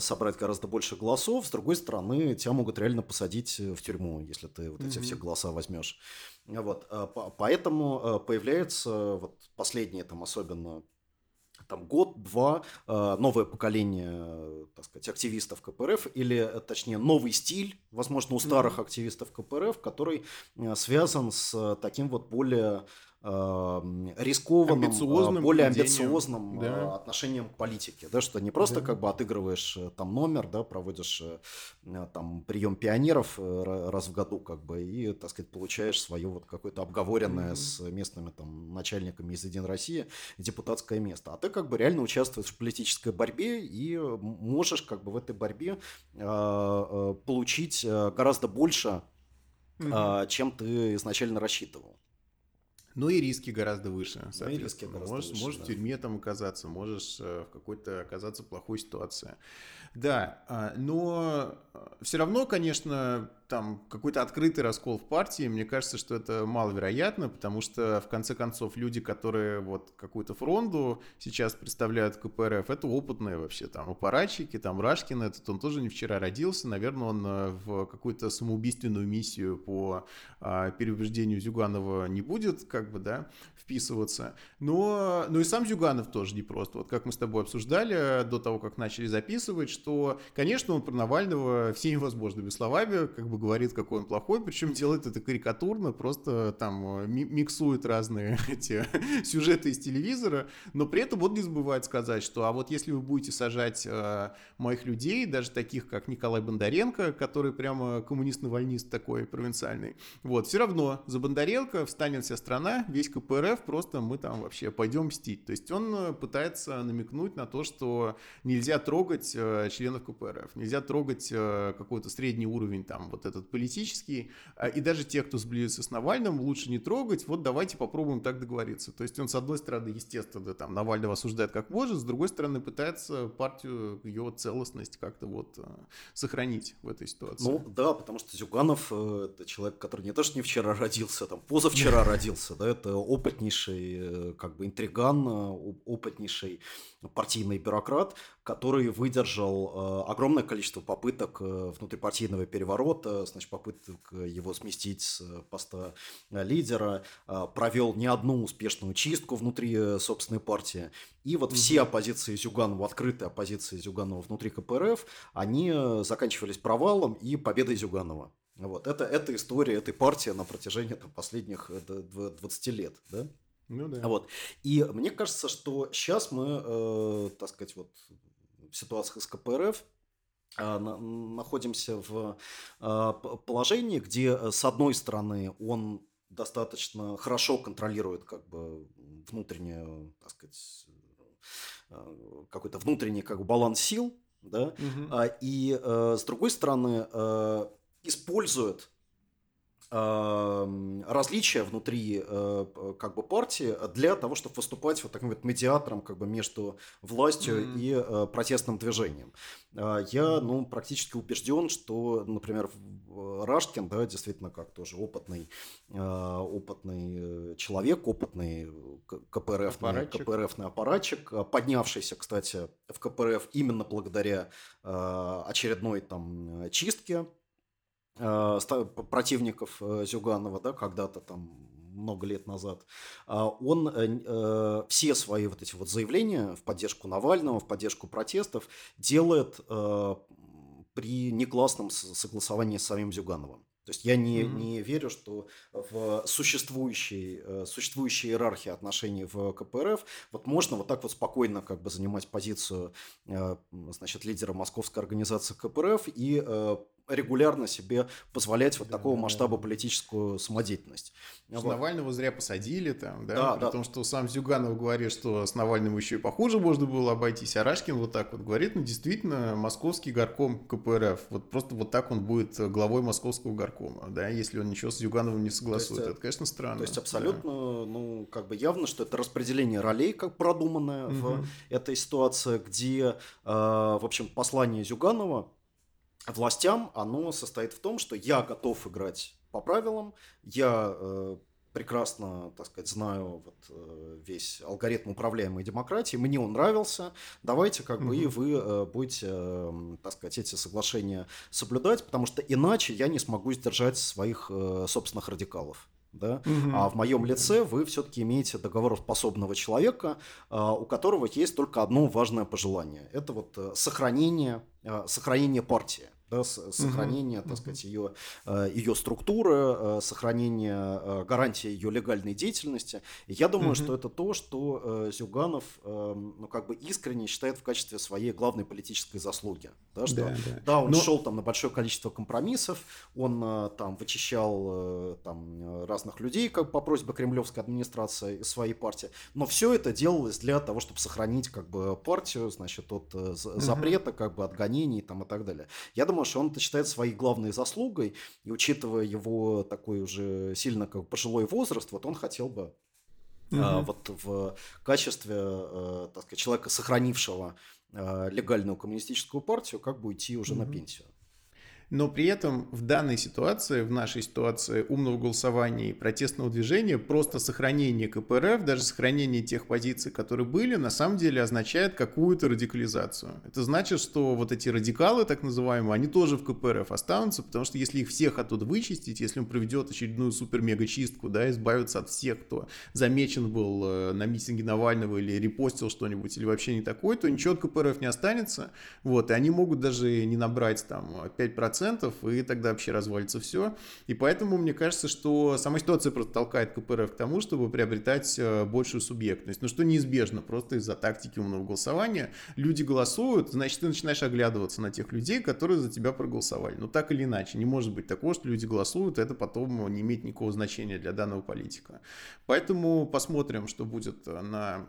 собрать гораздо больше голосов, с другой стороны, тебя могут реально посадить в тюрьму, если ты вот эти угу. все голоса возьмешь. Вот, поэтому появляются вот последние там особенно там год-два э, новое поколение, так сказать, активистов КПРФ, или, точнее, новый стиль, возможно, у старых активистов КПРФ, который связан с таким вот более рискованным, амбициозным более амбициозным да. Э, отношением к политике, да, что не просто да. как бы отыгрываешь э, там номер, да, проводишь э, там прием пионеров раз в году, как бы, и, так сказать, получаешь свое вот какое-то обговоренное mm-hmm. с местными там начальниками из Единой России депутатское место, а ты как бы реально участвуешь в политической борьбе и можешь как бы в этой борьбе э, получить гораздо больше, mm-hmm. э, чем ты изначально рассчитывал. Ну и риски гораздо выше. Ну и риски гораздо можешь, выше, можешь да. в тюрьме там оказаться, можешь э, в какой-то оказаться плохой ситуации. Да, а, но э, все равно, конечно, там какой-то открытый раскол в партии, мне кажется, что это маловероятно, потому что, в конце концов, люди, которые вот какую-то фронту сейчас представляют КПРФ, это опытные вообще, там, аппаратчики, там, Рашкин этот, он тоже не вчера родился, наверное, он э, в какую-то самоубийственную миссию по а, переубеждению Зюганова не будет, как бы, да, вписываться, но, ну и сам Зюганов тоже непросто, вот как мы с тобой обсуждали до того, как начали записывать, что, конечно, он про Навального всеми возможными словами, как бы говорит, какой он плохой, причем делает это карикатурно, просто там э, миксует разные эти сюжеты из телевизора, но при этом он не забывает сказать, что а вот если вы будете сажать э, моих людей, даже таких, как Николай Бондаренко, который прямо коммунист-навальнист такой провинциальный, вот, все равно за Бондаренко встанет вся страна, весь КПРФ, просто мы там вообще пойдем мстить. То есть он э, пытается намекнуть на то, что нельзя трогать э, членов КПРФ, нельзя трогать э, какой-то средний уровень там вот этот политический, а, и даже те, кто сблизится с Навальным, лучше не трогать, вот давайте попробуем так договориться. То есть он, с одной стороны, естественно, там, Навального осуждает как может, с другой стороны, пытается партию, ее целостность как-то вот сохранить в этой ситуации. Ну, да, потому что Зюганов это человек, который не то, что не вчера родился, там, позавчера родился, да, это опытнейший, э, как бы, интриган, э, опытнейший партийный бюрократ, который выдержал э, огромное количество попыток внутрипартийного переворота, значит, попыток его сместить с поста лидера, провел не одну успешную чистку внутри собственной партии. И вот все оппозиции Зюганова, открытые оппозиции Зюганова внутри КПРФ, они заканчивались провалом и победой Зюганова. Вот. Это, это история этой партии на протяжении там, последних 20 лет. Да? Ну да. Вот. И мне кажется, что сейчас мы, э, так сказать, вот в ситуациях с КПРФ э, находимся в э, положении, где, э, с одной стороны, он достаточно хорошо контролирует как бы внутреннюю, так сказать, э, какой-то внутренний как бы баланс сил, да, угу. и э, с другой стороны э, использует Эм, различия внутри э, как бы партии для того, чтобы выступать вот таким вот медиатором как бы между властью mm-hmm. и э, протестным движением. Э, я ну, практически убежден, что, например, Рашкин, да, действительно как тоже опытный, опытный человек, опытный КПРФный, КПРФный аппаратчик, поднявшийся, кстати, в КПРФ именно благодаря очередной там чистке противников э, Зюганова, да, когда-то там много лет назад, а он э, все свои вот эти вот заявления в поддержку Навального, в поддержку протестов делает при негласном согласовании с самим Зюгановым. То есть я не, mm-hmm. не верю, что в существующей, существующей иерархии отношений в КПРФ вот можно вот так вот спокойно как бы занимать позицию значит, лидера московской организации КПРФ и регулярно себе позволять вот да, такого масштаба политическую самодеятельность. Вот. Навального зря посадили там, да, да, при да. том, что сам Зюганов говорит, что с Навальным еще и похуже можно было обойтись, а Рашкин вот так вот говорит, ну, действительно, московский горком КПРФ, вот просто вот так он будет главой московского горкома, да, если он ничего с Зюгановым не согласует, есть, это, конечно, странно. То есть, абсолютно, да. ну, как бы явно, что это распределение ролей, как продуманное угу. в этой ситуации, где, э, в общем, послание Зюганова властям, оно состоит в том, что я готов играть по правилам, я э, прекрасно, так сказать, знаю вот, э, весь алгоритм управляемой демократии, мне он нравился, давайте как бы и вы э, будете, э, так сказать, эти соглашения соблюдать, потому что иначе я не смогу сдержать своих э, собственных радикалов. да, угу. а в моем лице вы все-таки имеете договороспособного человека, а, у которого есть только одно важное пожелание. Это вот сохранение, сохранение партии да, сохранение, так сказать, ее, э, ее структуры, э, сохранение э, гарантии ее легальной деятельности. И я думаю, что это то, что Зюганов, ну, как бы искренне считает в качестве своей главной политической заслуги. Да, что, да, да. да он Но... шел там на большое количество компромиссов, он там вычищал там разных людей, как по просьбе кремлевской администрации из своей партии, но все это делалось для того, чтобы сохранить как бы партию, значит, от запрета, как бы от гонений там и так далее. Я думаю, что он это считает своей главной заслугой, и учитывая его такой уже сильно как пожилой возраст, вот он хотел бы угу. а, вот в качестве, а, так сказать, человека, сохранившего а, легальную коммунистическую партию, как бы уйти уже угу. на пенсию. Но при этом в данной ситуации, в нашей ситуации умного голосования и протестного движения, просто сохранение КПРФ, даже сохранение тех позиций, которые были, на самом деле означает какую-то радикализацию. Это значит, что вот эти радикалы, так называемые, они тоже в КПРФ останутся, потому что если их всех оттуда вычистить, если он проведет очередную супер-мега-чистку, да, избавиться от всех, кто замечен был э, на митинге Навального или репостил что-нибудь, или вообще не такой, то ничего от КПРФ не останется. Вот, и они могут даже не набрать там 5% и тогда вообще развалится все. И поэтому мне кажется, что сама ситуация просто толкает КПРФ к тому, чтобы приобретать э, большую субъектность. Но что неизбежно, просто из-за тактики умного голосования. Люди голосуют, значит, ты начинаешь оглядываться на тех людей, которые за тебя проголосовали. Но так или иначе, не может быть такого, что люди голосуют, это потом не имеет никакого значения для данного политика. Поэтому посмотрим, что будет на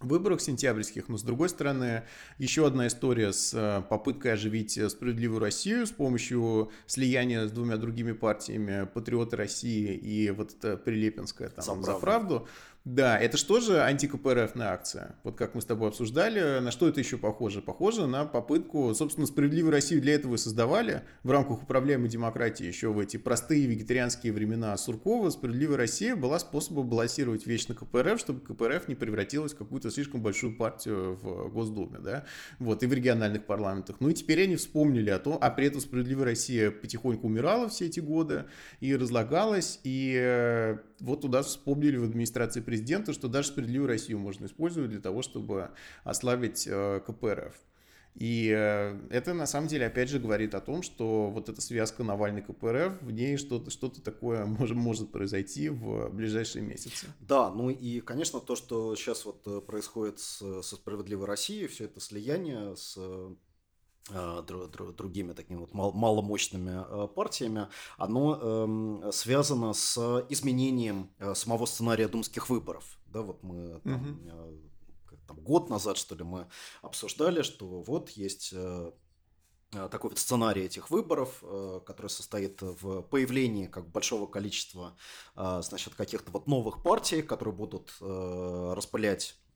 выборах сентябрьских, но с другой стороны, еще одна история с э, попыткой оживить э, справедливую Россию с помощью слияния с двумя другими партиями Патриоты России и вот это Прилепинская там, за, за правду. Да, это что же антикПРФная акция? Вот как мы с тобой обсуждали, на что это еще похоже? Похоже на попытку, собственно, справедливую Россию для этого и создавали в рамках управляемой демократии еще в эти простые вегетарианские времена Суркова. Справедливая Россия была способом балансировать вечно КПРФ, чтобы КПРФ не превратилась в какую-то слишком большую партию в Госдуме, да, вот, и в региональных парламентах. Ну и теперь они вспомнили о том, а при этом Справедливая Россия потихоньку умирала все эти годы и разлагалась, и э, вот туда вспомнили в администрации президента, что даже справедливую Россию можно использовать для того, чтобы ослабить э, КПРФ. И э, это на самом деле опять же говорит о том, что вот эта связка Навальный КПРФ, в ней что-то что такое может, может произойти в ближайшие месяцы. Да, ну и, конечно, то, что сейчас вот э, происходит с, со справедливой Россией, все это слияние с другими такими вот маломощными э, партиями, оно эм, связано с изменением э, самого сценария думских выборов. Да, вот мы там, угу. там, год назад, что ли, мы обсуждали, что вот есть такой вот сценарий этих выборов, который состоит в появлении как большого количества значит, каких-то вот новых партий, которые будут распылять Э,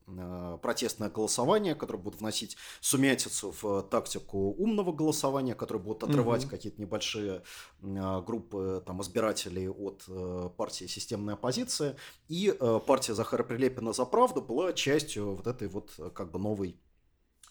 протестное голосование, которое будет вносить сумятицу в тактику умного голосования, которое будет отрывать угу. какие-то небольшие э, группы там, избирателей от э, партии системной оппозиции. И партия Захара Прилепина за правду была частью вот этой вот как бы новой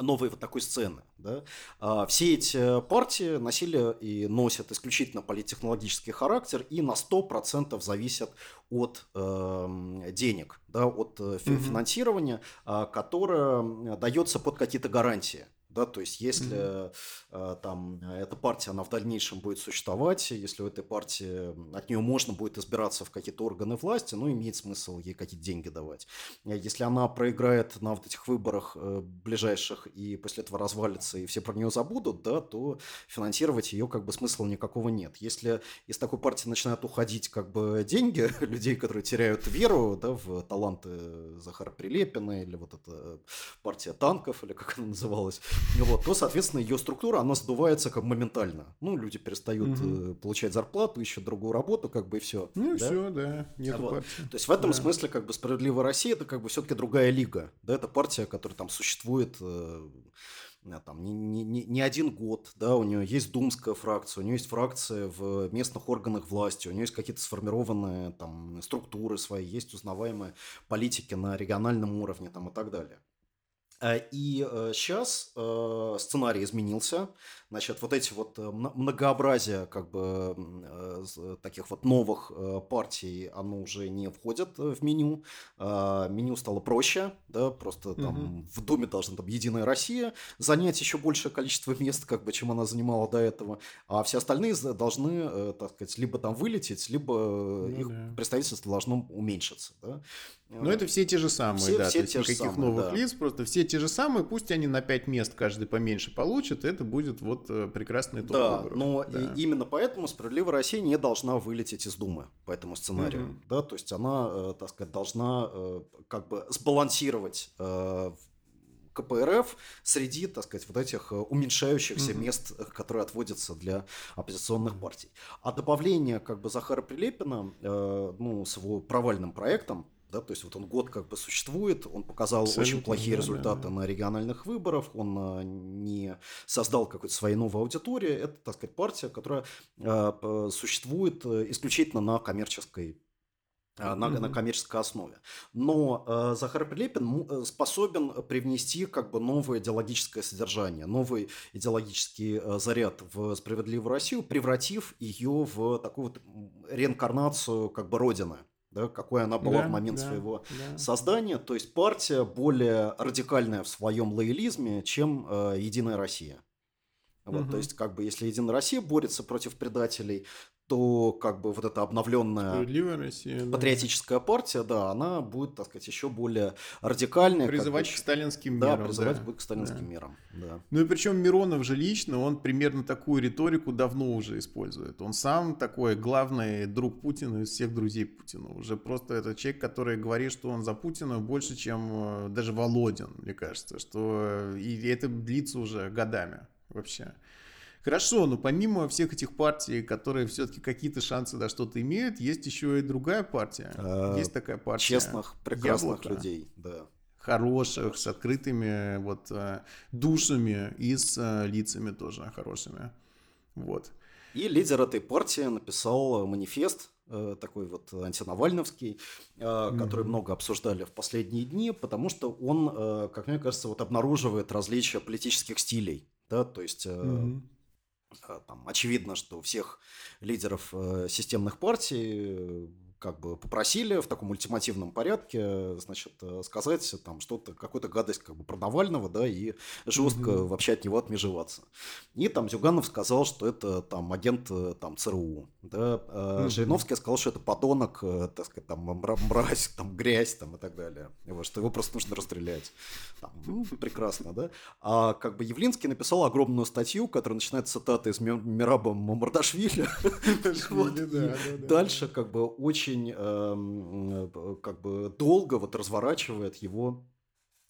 новой вот такой сцены. Да? А, все эти партии носили и носят исключительно политтехнологический характер и на 100% зависят от э, денег, да, от э, финансирования, э, которое дается под какие-то гарантии да, то есть если mm-hmm. там эта партия, она в дальнейшем будет существовать, если у этой партии, от нее можно будет избираться в какие-то органы власти, ну, имеет смысл ей какие-то деньги давать. Э, если она проиграет на вот этих выборах э, ближайших и после этого развалится, и все про нее забудут, да, то финансировать ее как бы смысла никакого нет. Если из такой партии начинают уходить как бы деньги людей, которые теряют веру, да, в таланты Захара Прилепина или вот эта партия танков, или как она называлась, вот, то, соответственно, ее структура, она сдувается как моментально. Ну, люди перестают угу. получать зарплату, ищут другую работу, как бы и все. Ну, да? все, да, нет вот. партии. То есть в этом да. смысле, как бы, Справедливая Россия, это как бы все-таки другая лига. Да, это партия, которая там существует э, там, не, не, не один год, да, у нее есть думская фракция, у нее есть фракция в местных органах власти, у нее есть какие-то сформированные там структуры свои, есть узнаваемые политики на региональном уровне там и так далее. Э, и сейчас э, э, сценарий изменился. Значит, вот эти вот многообразие как бы таких вот новых партий, оно уже не входит в меню. Меню стало проще, да, просто там угу. в Думе должна там Единая Россия занять еще большее количество мест, как бы, чем она занимала до этого. А все остальные должны, так сказать, либо там вылететь, либо ну, их да. представительство должно уменьшиться, да. Но это все те же самые, все, да, все то есть никаких самые, новых да. лиц, просто все те же самые, пусть они на 5 мест каждый поменьше получат, это будет вот э, прекрасный итог Да, выборов. но да. И именно поэтому «Справедливая Россия» не должна вылететь из Думы по этому сценарию, угу. да, то есть она, э, так сказать, должна э, как бы сбалансировать КПРФ среди, так сказать, вот этих уменьшающихся mm-hmm. мест, которые отводятся для оппозиционных партий. А добавление как бы Захара Прилепина, э, ну, с его провальным проектом, да, то есть вот он год как бы существует, он показал Абсолютно, очень плохие да, результаты да, да. на региональных выборах, он а, не создал какой-то своей новой аудитории. Это, так сказать, партия, которая а, существует э, исключительно на коммерческой на, mm-hmm. на коммерческой основе. Но э, Захар Прилепин э, способен привнести как бы новое идеологическое содержание, новый идеологический э, заряд в справедливую Россию, превратив ее в такую вот реинкарнацию как бы Родины да, какой она была да, в момент да, своего да. создания. То есть партия более радикальная в своем лоялизме, чем э, Единая Россия. Вот, угу. То есть, как бы, если Единая Россия борется против предателей, то как бы вот эта обновленная Россия, патриотическая да. партия, да, она будет, так сказать, еще более радикальная. Призывать как к сталинским да, мерам. Призывать да, будет к сталинским да. мерам. Да. Ну и причем Миронов же лично, он примерно такую риторику давно уже использует. Он сам такой главный друг Путина из всех друзей Путина. Уже просто это человек, который говорит, что он за Путина больше, чем э, даже Володин, мне кажется. Что и это длится уже годами вообще. Хорошо, но помимо всех этих партий, которые все-таки какие-то шансы на что-то имеют, есть еще и другая партия. А, есть такая партия. Честных, прекрасных Яблоко. людей, да. Хороших, с открытыми вот э, душами и с э, лицами тоже хорошими. Вот. И лидер этой партии написал манифест, э, такой вот антинавальновский, mm-hmm. который много обсуждали в последние дни, потому что он, как мне кажется, вот обнаруживает различия политических стилей. Да, то есть mm-hmm. Там, очевидно, что всех лидеров э, системных партий как бы попросили в таком ультимативном порядке, значит, сказать там что-то, какую-то гадость как бы про Навального, да, и жестко mm-hmm. вообще от него отмежеваться. И там Зюганов сказал, что это там агент там ЦРУ, да, mm-hmm. Жириновский сказал, что это подонок, э, так сказать, там мразь, там грязь, там и так далее, вот, что его просто нужно расстрелять. Там, ну, прекрасно, да. А как бы Явлинский написал огромную статью, которая начинается цитаты из Мираба Мамардашвили. Дальше как бы очень очень э, как бы долго вот разворачивает его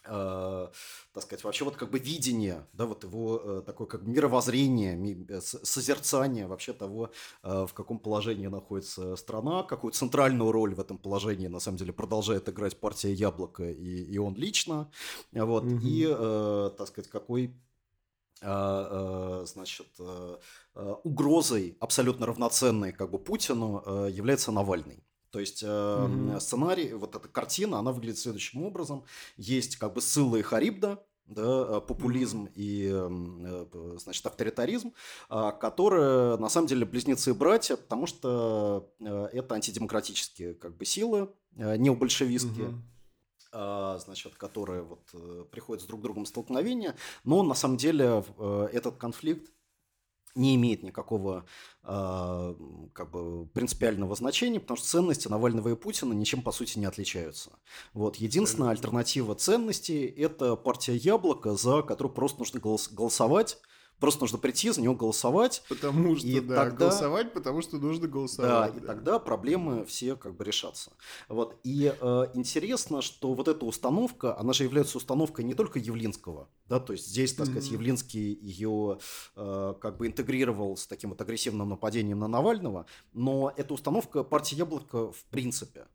э, так сказать, вообще вот как бы видение, да, вот его э, такое как мировоззрение, ми, э, созерцание вообще того, э, в каком положении находится страна, какую центральную роль в этом положении на самом деле продолжает играть партия Яблоко и, и он лично, вот, угу. и, э, так сказать, какой э, значит, угрозой абсолютно равноценной как бы Путину является Навальный. То есть э, mm-hmm. сценарий, вот эта картина, она выглядит следующим образом. Есть как бы Сылла и Харибда, да, э, популизм mm-hmm. и, э, значит, авторитаризм, э, которые на самом деле близнецы-братья, потому что э, это антидемократические как бы силы, э, необольшевистские. Mm-hmm значит, которые вот э, приходят с друг другом в столкновение, но на самом деле э, этот конфликт не имеет никакого э, как бы принципиального значения, потому что ценности Навального и Путина ничем по сути не отличаются. Вот единственная альтернатива ценностей – это партия Яблоко, за которую просто нужно голос- голосовать Просто нужно прийти, за него голосовать. Потому что, и да, тогда... голосовать, потому что нужно голосовать. Да, да, и тогда проблемы все как бы решатся. Вот. И э, интересно, что вот эта установка, она же является установкой не только Явлинского, да, то есть здесь, так сказать, mm-hmm. Явлинский ее э, как бы интегрировал с таким вот агрессивным нападением на Навального, но эта установка партии Яблоко в принципе.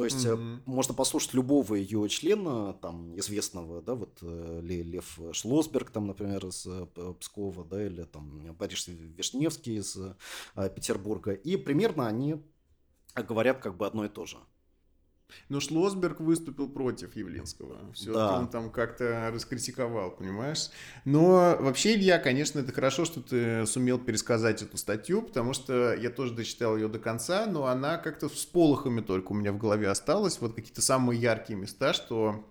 То есть mm-hmm. можно послушать любого ее члена, там, известного, да, вот э, Лев Шлосберг, там, например, из э, Пскова, да, или там Борис Вишневский из Петербурга, и примерно они говорят как бы одно и то же. Но Шлосберг выступил против Явлинского. Все да. он там как-то раскритиковал, понимаешь? Но вообще, Илья, конечно, это хорошо, что ты сумел пересказать эту статью, потому что я тоже дочитал ее до конца, но она как-то с полохами только у меня в голове осталась. Вот какие-то самые яркие места, что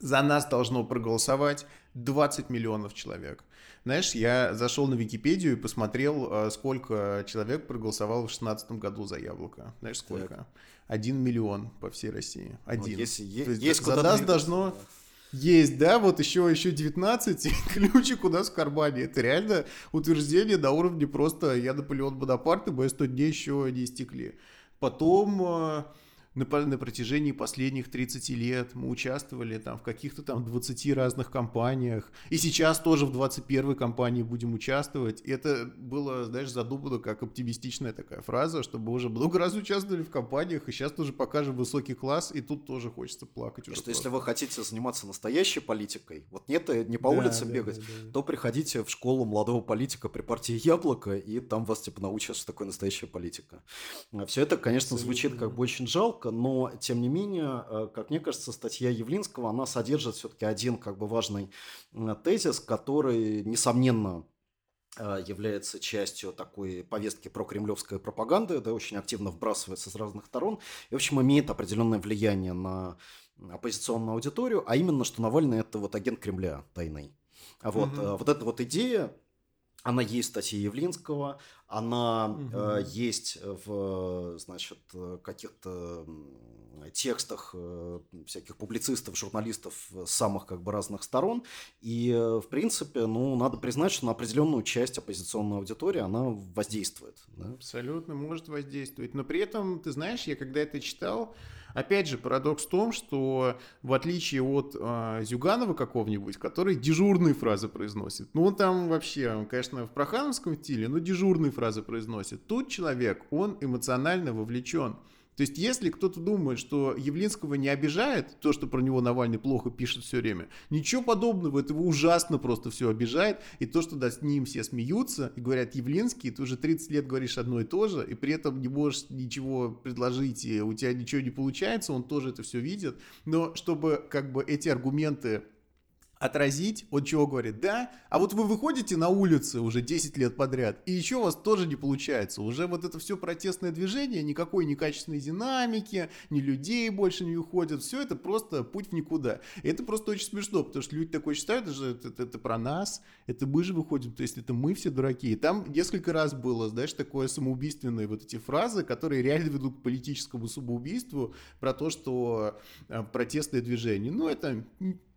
за нас должно проголосовать 20 миллионов человек. Знаешь, я зашел на Википедию и посмотрел, э, сколько человек проголосовало в 2016 году за яблоко. Знаешь, сколько? Так. Один миллион по всей России. Один. Ну, если есть, есть, есть за нас должно... Есть, да, вот еще, еще 19, и ключик у нас в кармане. Это реально утверждение на уровне просто «я Наполеон Бонапарт, и мои 100 дней еще не истекли». Потом э, на, на протяжении последних 30 лет мы участвовали там в каких-то там 20 разных компаниях. И сейчас тоже в 21 компании будем участвовать. И это было, знаешь, задумано как оптимистичная такая фраза, чтобы уже много раз участвовали в компаниях, и сейчас тоже покажем высокий класс, и тут тоже хочется плакать. Уже что просто. если вы хотите заниматься настоящей политикой, вот нет, э, не по да, улице да, бегать, да, да, да. то приходите в школу молодого политика при партии Яблоко, и там вас типа научат, что такое настоящая политика. Все это, конечно, звучит как бы очень жалко, ошибка, но тем не менее, э, как мне кажется, статья Явлинского, она содержит все-таки один как бы важный тезис, который, несомненно, э, является частью такой повестки про кремлевской пропаганды, да, очень активно вбрасывается с разных сторон, и, в общем, имеет определенное влияние на оппозиционную аудиторию, а именно, что Навальный – это вот агент Кремля тайный. А вот, угу. вот эта вот идея, она есть в статье Явлинского, она угу. э, есть в, значит, каких-то текстах э, всяких публицистов, журналистов самых как бы разных сторон. И, э, в принципе, ну, надо признать, что на определенную часть оппозиционной аудитории она воздействует. Да? Абсолютно может воздействовать. Но при этом, ты знаешь, я когда это читал, Опять же, парадокс в том, что в отличие от э, Зюганова какого-нибудь, который дежурные фразы произносит, ну он там вообще, он, конечно, в прохановском стиле, но дежурные фразы произносит. Тут человек, он эмоционально вовлечен. То есть, если кто-то думает, что Явлинского не обижает, то, что про него Навальный плохо пишет все время, ничего подобного, это его ужасно просто все обижает, и то, что да, с ним все смеются и говорят, Явлинский, ты уже 30 лет говоришь одно и то же, и при этом не можешь ничего предложить, и у тебя ничего не получается, он тоже это все видит, но чтобы как бы эти аргументы отразить, он чего говорит, да, а вот вы выходите на улицы уже 10 лет подряд, и еще у вас тоже не получается, уже вот это все протестное движение, никакой некачественной динамики, ни людей больше не уходят, все это просто путь в никуда. И это просто очень смешно, потому что люди такое считают, это, это, это, это про нас, это мы же выходим, то есть это мы все дураки. И там несколько раз было, знаешь, такое самоубийственные вот эти фразы, которые реально ведут к политическому самоубийству, про то, что э, протестное движение, ну это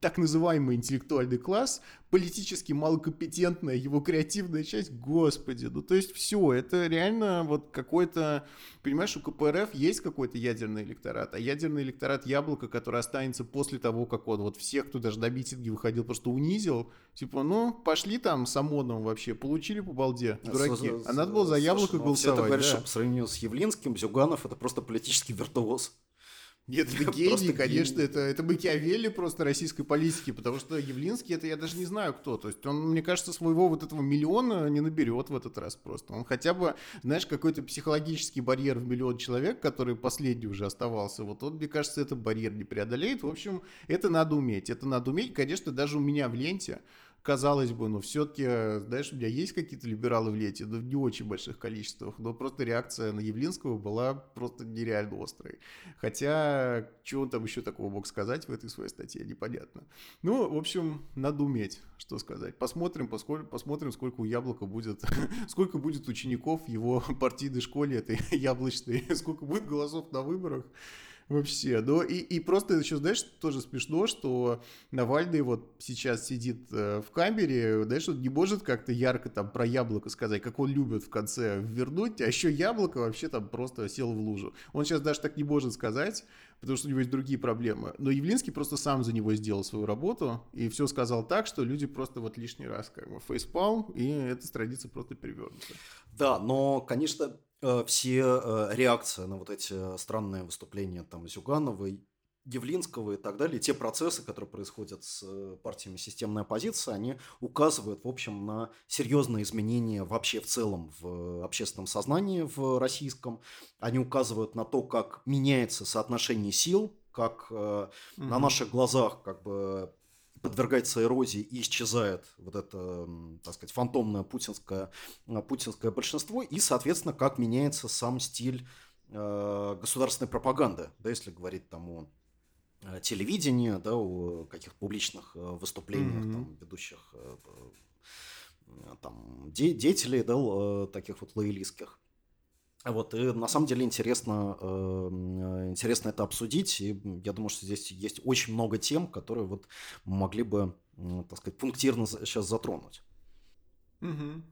так называемый интеллектуальный класс, политически малокомпетентная его креативная часть, господи, ну то есть все, это реально вот какой-то, понимаешь, у КПРФ есть какой-то ядерный электорат, а ядерный электорат яблоко, который останется после того, как он вот всех, кто даже на митинги выходил, просто унизил, типа, ну, пошли там с ОМОНом вообще, получили по балде, дураки, а надо было за яблоко Слушай, ну, голосовать. Все это говоришь, да. по сравнению с Явлинским, Зюганов это просто политический виртуоз. Нет, это гений, конечно, это, это Макиавелли просто российской политики, потому что Явлинский, это я даже не знаю кто. То есть он, мне кажется, своего вот этого миллиона не наберет в этот раз просто. Он хотя бы, знаешь, какой-то психологический барьер в миллион человек, который последний уже оставался, вот он, мне кажется, этот барьер не преодолеет. В общем, это надо уметь. Это надо уметь, конечно, даже у меня в ленте казалось бы, но все-таки, знаешь, у меня есть какие-то либералы в лете, но в не очень больших количествах, но просто реакция на Явлинского была просто нереально острой. Хотя, что он там еще такого мог сказать в этой своей статье, непонятно. Ну, в общем, надо уметь, что сказать. Посмотрим, поскольку, посмотрим, сколько у Яблока будет, сколько будет учеников его партийной школе этой яблочной, сколько будет голосов на выборах. Вообще, ну и, и просто еще, знаешь, тоже смешно, что Навальный вот сейчас сидит э, в камере, знаешь, он не может как-то ярко там про яблоко сказать, как он любит в конце вернуть, а еще яблоко вообще там просто сел в лужу. Он сейчас даже так не может сказать, потому что у него есть другие проблемы. Но Явлинский просто сам за него сделал свою работу и все сказал так, что люди просто вот лишний раз как бы фейспалм, и эта страница просто перевернута. Да, но, конечно, все э, реакции на вот эти странные выступления там Зюгановой Явлинского и так далее, те процессы, которые происходят с э, партиями системной оппозиции, они указывают, в общем, на серьезные изменения вообще в целом в общественном сознании в российском. Они указывают на то, как меняется соотношение сил, как э, угу. на наших глазах как бы подвергается эрозии и исчезает вот это, так сказать, фантомное путинское, э, путинское большинство, и, соответственно, как меняется сам стиль э, государственной пропаганды, да, если говорить там о Э, телевидения, да, о каких-то публичных выступлениях mm-hmm. там, ведущих там, де- деятелей, да, таких вот лоялистских. Вот, и на самом деле интересно, интересно это обсудить, и я думаю, что здесь есть очень много тем, которые вот могли бы, так сказать, пунктирно сейчас затронуть. Угу.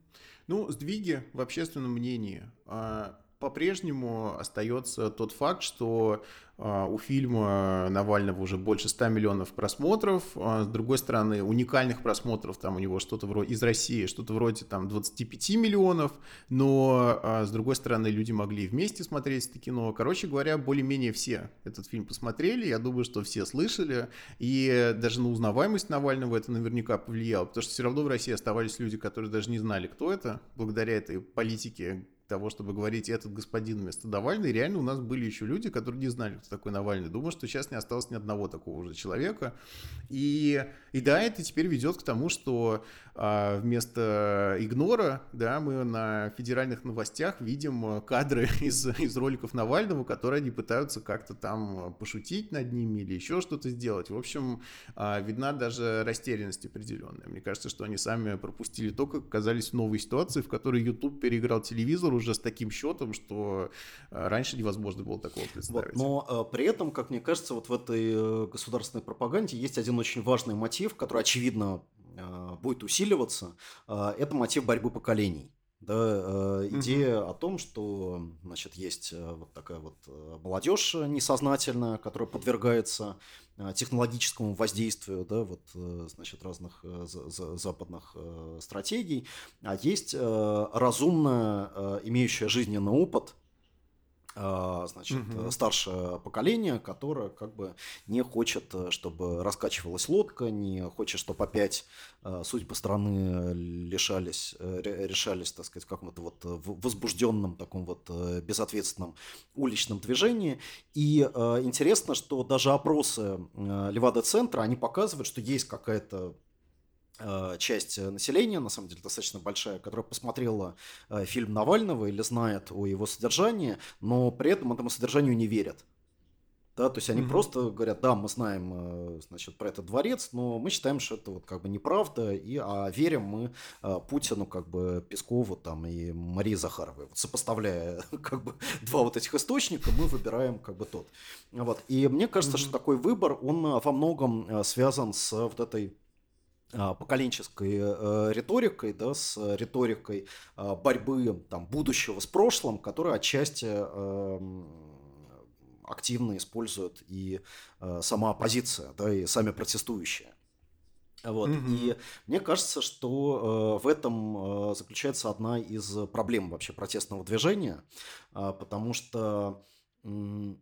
Ну, сдвиги в общественном мнении. А, по-прежнему остается тот факт, что э, у фильма Навального уже больше 100 миллионов просмотров. А, с другой стороны, уникальных просмотров там у него что-то вроде из России, что-то вроде там 25 миллионов. Но э, с другой стороны, люди могли вместе смотреть это кино. Короче говоря, более-менее все этот фильм посмотрели. Я думаю, что все слышали. И даже на узнаваемость Навального это наверняка повлияло. Потому что все равно в России оставались люди, которые даже не знали, кто это, благодаря этой политике того, чтобы говорить этот господин вместо Навальный, реально у нас были еще люди, которые не знали, кто такой Навальный. Думаю, что сейчас не осталось ни одного такого уже человека. И, и да, это теперь ведет к тому, что а, вместо игнора, да, мы на федеральных новостях видим кадры из, из роликов Навального, которые они пытаются как-то там пошутить над ними или еще что-то сделать. В общем, а, видна даже растерянность определенная. Мне кажется, что они сами пропустили то, как оказались в новой ситуации, в которой YouTube переиграл телевизор уже с таким счетом, что э, раньше невозможно было такого представить. Вот, но при этом, как мне кажется, вот в этой э, государственной пропаганде есть один очень важный мотив, который, очевидно, будет усиливаться. Э, это мотив борьбы поколений. Да, э, идея угу. о том, что значит, есть э, вот такая вот э, молодежь несознательная, которая подвергается технологическому воздействию да, вот, значит, разных западных стратегий, а есть разумная, имеющая жизненный опыт значит, угу. старшее поколение, которое как бы не хочет, э, чтобы раскачивалась лодка, не хочет, чтобы опять э, судьбы страны лишались, решались, так сказать, в каком-то вот возбужденном таком вот безответственном уличном движении. И интересно, что даже опросы Левада-центра, они показывают, что есть какая-то Э, часть населения, на самом деле достаточно большая, которая посмотрела э, фильм Навального или знает о его содержании, но при этом этому содержанию не верят. Да, то есть они mm-hmm. просто говорят, да, мы знаем, э, значит, про этот дворец, но мы считаем, что это вот как бы неправда, и, а верим мы Путину, как бы Пескову там и Марии Захаровой. Вот сопоставляя как бы два вот этих источника, мы выбираем как бы тот. Вот. И мне кажется, mm-hmm. что такой выбор, он во многом связан с вот этой поколенческой э, риторикой, да, с риторикой а, борьбы там, будущего с прошлым, которая отчасти эм, активно использует и э, сама оппозиция, да, и сами протестующие. Вот. Mm-hmm. И мне кажется, что э, в этом э, заключается одна из проблем вообще протестного движения, э, потому что, э,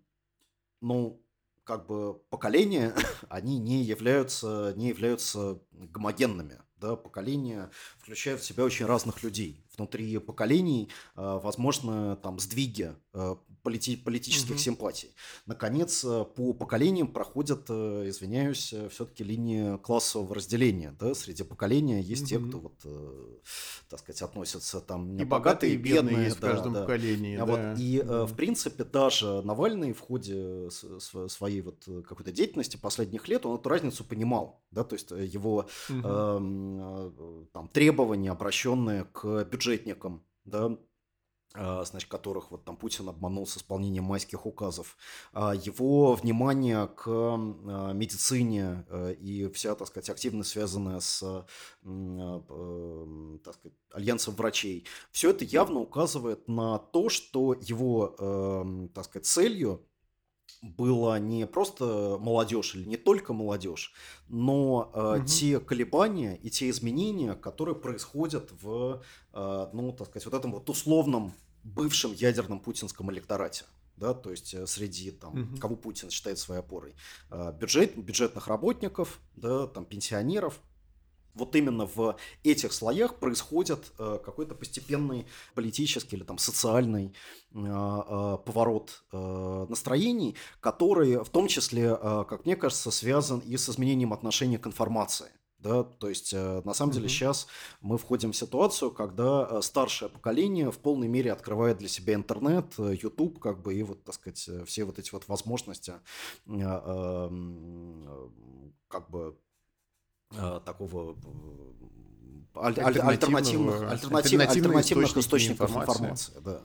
ну, как бы поколения, они не являются, не являются гомогенными. Да? Поколения включают в себя очень разных людей. Внутри поколений, э, возможно, там сдвиги э, полити политических угу. симпатий. Наконец, э, по поколениям проходят, извиняюсь, все-таки линии классового разделения. Да? Среди поколения есть угу. те, кто, вот, так сказать, относятся там и богатые, и бедные, есть да, в каждом да. поколении. А да. вот, и, угу. в принципе, даже Навальный в ходе своей вот какой-то деятельности последних лет, он эту разницу понимал. Да? То есть его угу. Э, там, требования, обращенные к бюджетникам, да, а, значит, которых вот там Путин обманул с исполнением майских указов, а, его внимание к а, медицине и вся, так сказать, активность, связанная с, так сказать, альянсом врачей, все это явно указывает на то, что его, так сказать, целью было не просто молодежь или не только молодежь, но э, угу. те колебания и те изменения, которые происходят в, э, ну, так сказать, вот этом вот условном бывшем ядерном путинском электорате. да, то есть э, среди там, угу. кого Путин считает своей опорой, бюджет, бюджетных работников, да, там, пенсионеров, вот именно в этих слоях происходит э, какой-то постепенный политический или там социальный э, э, поворот настроений, который в том числе, как мне кажется, связан и с изменением отношения к информации. Да, то есть, на самом mm-hmm. деле, сейчас мы входим в ситуацию, когда старшее поколение в полной мере открывает для себя интернет, YouTube, как бы, и вот, так сказать, все вот эти вот возможности, как бы, такого альтернативных, альтернативных, альтернативных источников информации. информации да.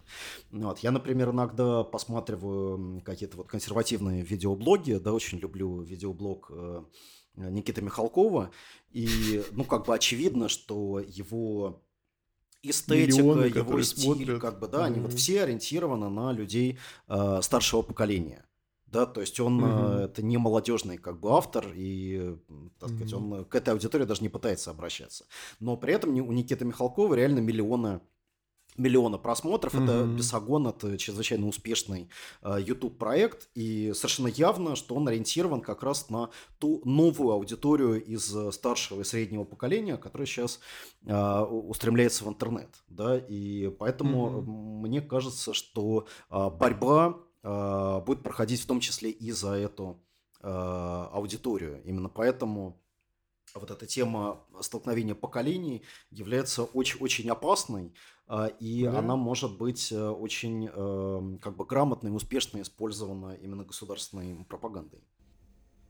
вот. Я, например, иногда посматриваю какие-то вот консервативные видеоблоги, да, очень люблю видеоблог Никиты Михалкова, и, ну, как бы очевидно, что его эстетика, Миллионы, его стиль, смотрят. как бы, да, mm-hmm. они вот все ориентированы на людей э, старшего поколения. Да, то есть он mm-hmm. это не молодежный как бы автор, и, так сказать, mm-hmm. он к этой аудитории даже не пытается обращаться. Но при этом у Никиты Михалкова реально миллионы миллиона просмотров. Mm-hmm. Это Бесогон, это чрезвычайно успешный э, YouTube проект, и совершенно явно, что он ориентирован как раз на ту новую аудиторию из э, старшего и среднего поколения, которая сейчас э, устремляется в интернет, да, и поэтому mm-hmm. мне кажется, что э, борьба э, будет проходить в том числе и за эту э, аудиторию. Именно поэтому вот эта тема столкновения поколений является очень-очень опасной, а, и да. она может быть э, очень эм, как бы грамотно и успешно использована именно государственной пропагандой.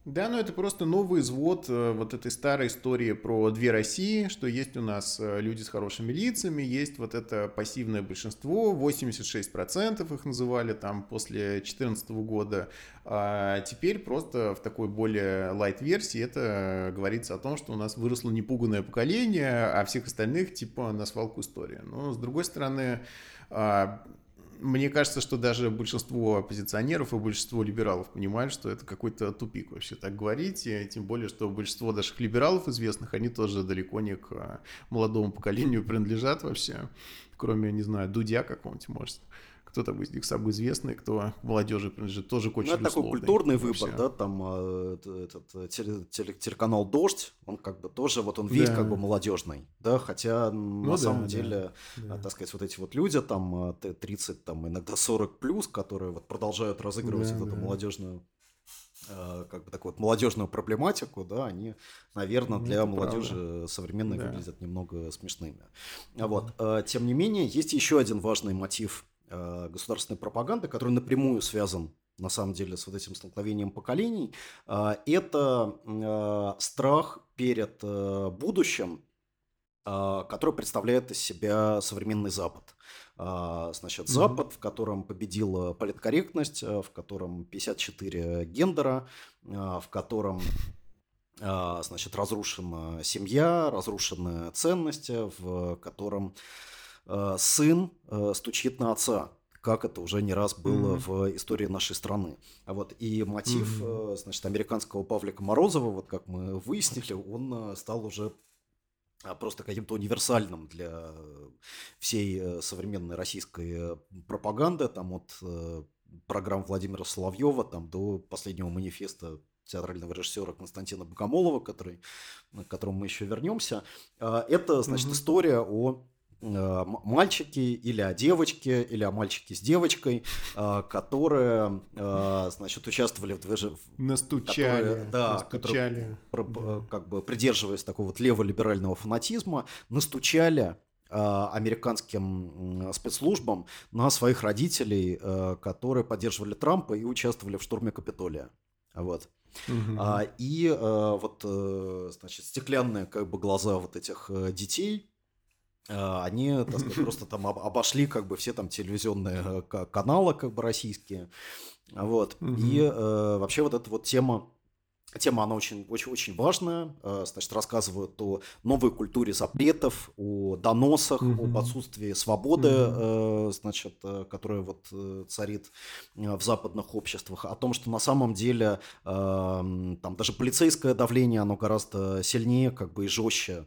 Да, но это просто новый извод э, вот этой старой истории про две России, что есть у нас э, люди с хорошими лицами, есть вот это пассивное большинство, 86% их называли там после 2014 года, а теперь просто в такой более light-версии это говорится о том, что у нас выросло непуганное поколение, а всех остальных типа на свалку история. Но с другой стороны, а, мне кажется, что даже большинство оппозиционеров и большинство либералов понимают, что это какой-то тупик вообще так говорить, и тем более, что большинство наших либералов известных, они тоже далеко не к а, молодому поколению принадлежат вообще, кроме, не знаю, Дудя какого-нибудь, может кто там из них самый известный, кто молодежи принадлежит, тоже очень ну, это такой культурный выбор, да, там а, этот теле, теле, телеканал «Дождь», он как бы тоже, вот он весь да. как бы молодежный, да, хотя ну, на да, самом да, деле, да. так сказать, вот эти вот люди там 30, а, там иногда 40 плюс, которые вот продолжают разыгрывать да, вот да. эту молодежную а, как бы такую вот молодежную проблематику, да, они, наверное, ну, для ну, молодежи правда. современной да. выглядят немного смешными. Вот. Тем не менее, есть еще один важный мотив Э, государственной пропаганды, который напрямую связан на самом деле с вот этим столкновением поколений, э, это э, страх перед будущим, который представляет из себя современный Запад. Значит, Запад, в котором победила политкорректность, в котором 54 гендера, в котором значит, разрушена семья, разрушены ценности, в котором Э, сын э, стучит на отца, как это уже не раз было mm-hmm. в истории нашей страны. А вот и мотив, mm-hmm. значит, американского Павлика Морозова, вот как мы выяснили, он стал уже просто каким-то универсальным для всей современной российской пропаганды, там от программ Владимира Соловьева там до последнего манифеста театрального режиссера Константина Богомолова, который, к которому мы еще вернемся. Это, значит, mm-hmm. история о Э, мальчики или о девочке, или о мальчике с девочкой, э, которые, э, значит, участвовали в движении. Настучали. Которые, да, настучали. Которые, как бы придерживаясь такого вот леволиберального фанатизма, настучали американским спецслужбам на своих родителей, которые поддерживали Трампа и участвовали в штурме Капитолия. Вот. Угу. А, и вот, значит, стеклянные как бы глаза вот этих детей, а, они, так сказать, просто там обошли как бы все там телевизионные э, каналы как бы российские, вот, и э, вообще вот эта вот тема Тема, она очень, очень, очень важная. Э, значит, рассказывают о новой культуре запретов, о доносах, mm-hmm. об отсутствии свободы, значит, которая вот царит в западных обществах, о том, что на самом деле там даже полицейское давление, оно гораздо сильнее, как бы и жестче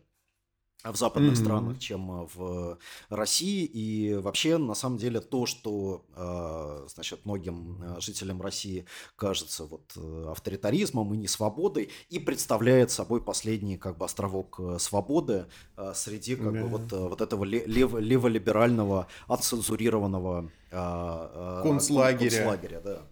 в западных mm-hmm. странах, чем э, в России. И вообще, на самом деле, то, что, э, значит, многим э, жителям России кажется вот авторитаризмом и несвободой, и представляет собой последний как бы островок свободы среди как yeah. бы вот, вот этого лев, леволиберального, отцензурированного концлагеря. концлагеря да.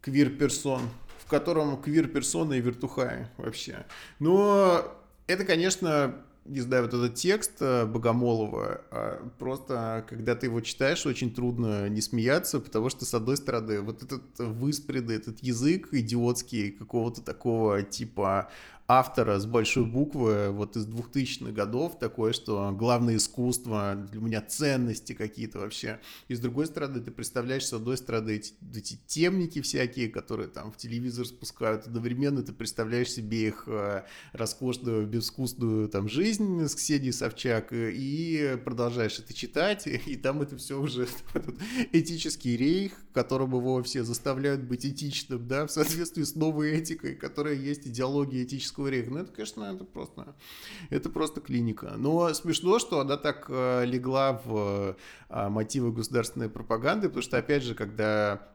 Квир-персон, в котором квир-персоны и вертухаи вообще. Но это, конечно, не знаю, вот этот текст э, Богомолова, а просто когда ты его читаешь, очень трудно не смеяться, потому что, с одной стороны, вот этот выспредый, этот язык идиотский какого-то такого типа автора с большой буквы, вот из 2000-х годов, такое, что главное искусство, для меня ценности какие-то вообще. И с другой стороны, ты представляешь, с одной стороны, эти, эти темники всякие, которые там в телевизор спускают, одновременно ты представляешь себе их э, роскошную, безвкусную там жизнь с Ксенией Собчак, э, и продолжаешь это читать, и там это все уже этический рейх, которым его все заставляют быть этичным, да, в соответствии с новой этикой, которая есть идеология этического рейха. Ну, это, конечно, это просто, это просто клиника. Но смешно, что она так э, легла в э, мотивы государственной пропаганды, потому что, опять же, когда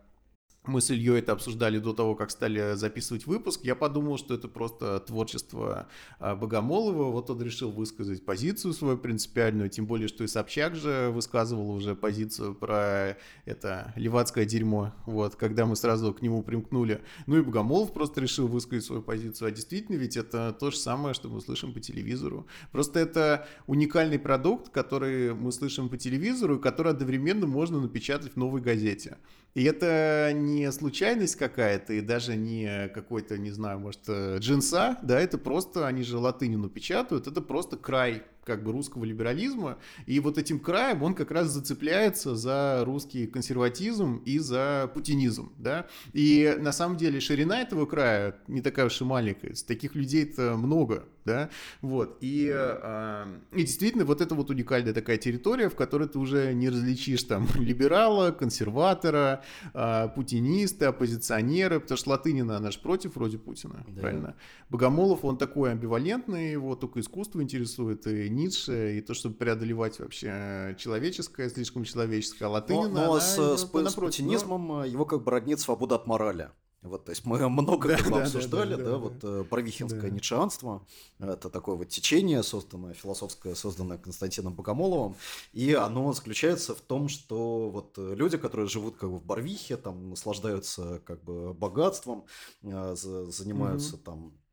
мы с Ильей это обсуждали до того, как стали записывать выпуск. Я подумал, что это просто творчество а, Богомолова. Вот он решил высказать позицию свою принципиальную, тем более, что и Собчак же высказывал уже позицию про это левацкое дерьмо, вот, когда мы сразу к нему примкнули. Ну и Богомолов просто решил высказать свою позицию. А действительно, ведь это то же самое, что мы слышим по телевизору. Просто это уникальный продукт, который мы слышим по телевизору, и который одновременно можно напечатать в новой газете. И это не случайность какая-то, и даже не какой-то, не знаю, может, э, джинса, да, это просто, они же латынину печатают, это просто край как бы русского либерализма, и вот этим краем он как раз зацепляется за русский консерватизм и за путинизм, да, и на самом деле ширина этого края не такая уж и маленькая, таких людей-то много, да, вот, и, э, и действительно вот это вот уникальная такая территория, в которой ты уже не различишь там либерала, консерватора, э, путиниста, оппозиционера, потому что Латынина, она же против вроде Путина, да. правильно? Богомолов, он такой амбивалентный, его только искусство интересует, и Ницше, и то, чтобы преодолевать вообще человеческое, слишком человеческое, а Латынина, но, но с, с, с путинизмом но... его как бы роднит свобода от морали. Вот, то есть мы много да, обсуждали, да, да, да, вот да. правихинское да. ницшеанство, это такое вот течение, созданное, философское, созданное Константином Богомоловым, и оно заключается в том, что вот люди, которые живут как бы в Барвихе, там наслаждаются как бы богатством, а, занимаются угу. там Э,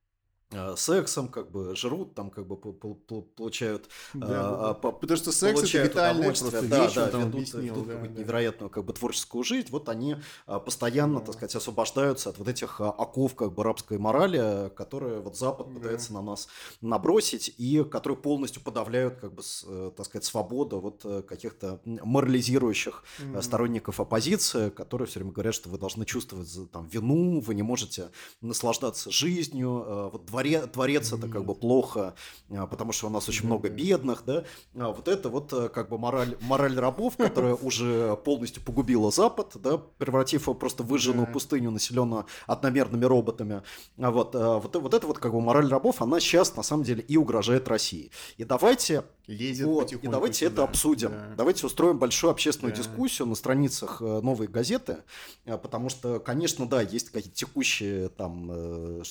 сексом, как бы жрут, там как бы получают... Да, а, а, потому что секс это витальное просто да, вещь, да, ведут, объяснил, ведут да, да. невероятную как бы творческую жизнь, вот они а, постоянно, да. так сказать, освобождаются от вот этих оков как бы рабской морали, которые вот Запад да. пытается на нас набросить и которые полностью подавляют как бы, э, так сказать, свободу вот э, каких-то морализирующих mm сторонников оппозиции, которые все время говорят, что вы должны чувствовать там вину, вы не можете наслаждаться жизнью, вот дворец творе, творец это как бы плохо, а, потому что у нас очень много бедных, да, а вот это вот э, как бы мораль, мораль рабов, которая уже полностью погубила Запад, да, превратив его просто в выжженную пустыню, населенную одномерными роботами, а вот, э, вот, вот это вот как бы мораль рабов, она сейчас на самом деле и угрожает России. И давайте лезет вот, И давайте сюда. это обсудим. Да. Давайте устроим большую общественную да. дискуссию на страницах э, новой газеты, потому что, конечно, да, есть какие-то текущие там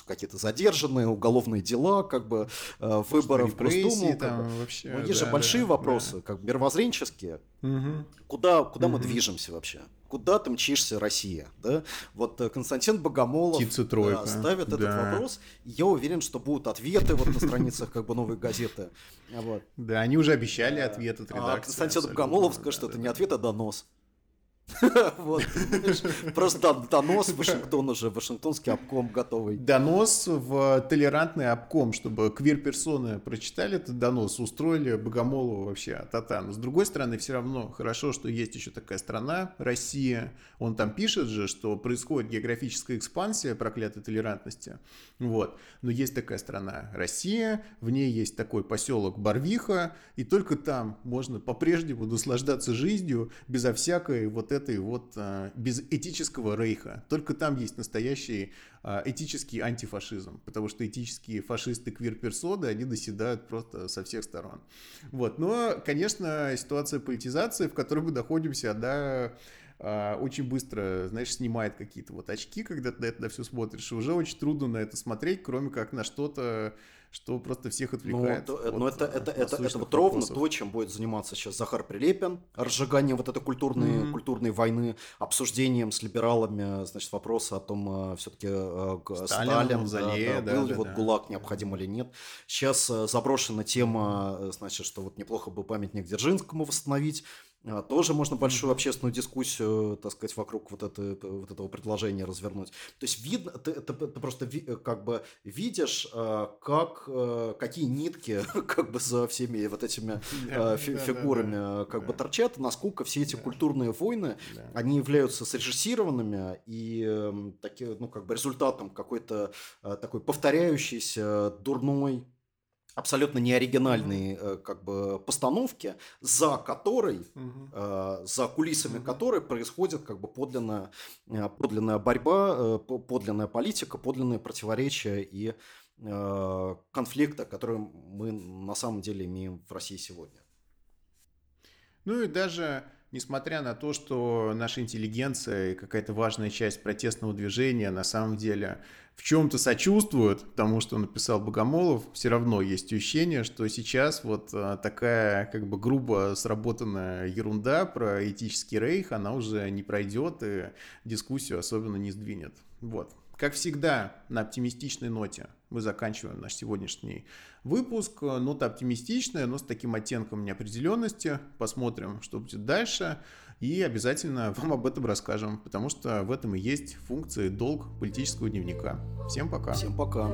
какие-то задержанные, уголовные дела, как бы э, выборов в Госдуму. Там, бы. вообще, ну, есть да, же большие да, вопросы, да. как бы мировоззренческие. Угу. Куда, куда угу. мы движемся вообще? Куда ты мчишься, Россия? Да? Вот э, Константин Богомолов да, ставит да. этот вопрос. Я уверен, что будут ответы вот на страницах как бы новой газеты. Вот. Да, они уже обещали ответы. А Константин Богомолов скажет, что это не ответ, а донос. Вот. Просто донос Вашингтон уже, Вашингтонский обком готовый. Донос в толерантный обком, чтобы квир-персоны прочитали этот донос, устроили Богомолову вообще тата. Но с другой стороны, все равно хорошо, что есть еще такая страна, Россия. Он там пишет же, что происходит географическая экспансия проклятой толерантности. Вот. Но есть такая страна Россия, в ней есть такой поселок Барвиха, и только там можно по-прежнему наслаждаться жизнью безо всякой вот этой вот а, безэтического рейха. Только там есть настоящий а, этический антифашизм, потому что этические фашисты квир-персоны, они доседают просто со всех сторон. Вот. Но, конечно, ситуация политизации, в которой мы находимся, она а, очень быстро, знаешь, снимает какие-то вот очки, когда ты на это на все смотришь, и уже очень трудно на это смотреть, кроме как на что-то, что просто всех ну, отвлекает. Ну, от, но это, это, это, это вот ровно то, чем будет заниматься сейчас Захар Прилепин, разжиганием вот этой культурной, mm-hmm. культурной войны, обсуждением с либералами, значит, вопроса о том, а, все-таки а, Сталин, Сталин да, да, был да, ли да, вот да. ГУЛАГ необходим или нет. Сейчас заброшена тема, значит, что вот неплохо бы памятник Дзержинскому восстановить, тоже можно большую общественную дискуссию, так сказать, вокруг вот, это, вот этого предложения развернуть. То есть видно, ты, ты, ты просто ви, как бы видишь, а, как, а, какие нитки как бы за всеми вот этими да, фи, да, фигурами да, как бы торчат, насколько все эти культурные войны, они являются срежиссированными и эм, такие, ну, как бы результатом какой-то такой повторяющейся дурной абсолютно неоригинальные э, как бы постановки, за которой, угу. за кулисами угу. которой происходит как бы подлинная, э, подлинная борьба, подлинная политика, подлинные противоречия и конфликта, которые мы на самом деле имеем в России сегодня. Ну и даже несмотря на то, что наша интеллигенция и какая-то важная часть протестного движения на самом деле в чем-то сочувствуют тому, что написал Богомолов, все равно есть ощущение, что сейчас вот а, такая как бы грубо сработанная ерунда про этический рейх, она уже не пройдет и дискуссию особенно не сдвинет. Вот. Как всегда, на оптимистичной ноте мы заканчиваем наш сегодняшний выпуск. Нота оптимистичная, но с таким оттенком неопределенности. Посмотрим, что будет дальше. И обязательно вам об этом расскажем, потому что в этом и есть функции долг политического дневника. Всем пока. Всем пока.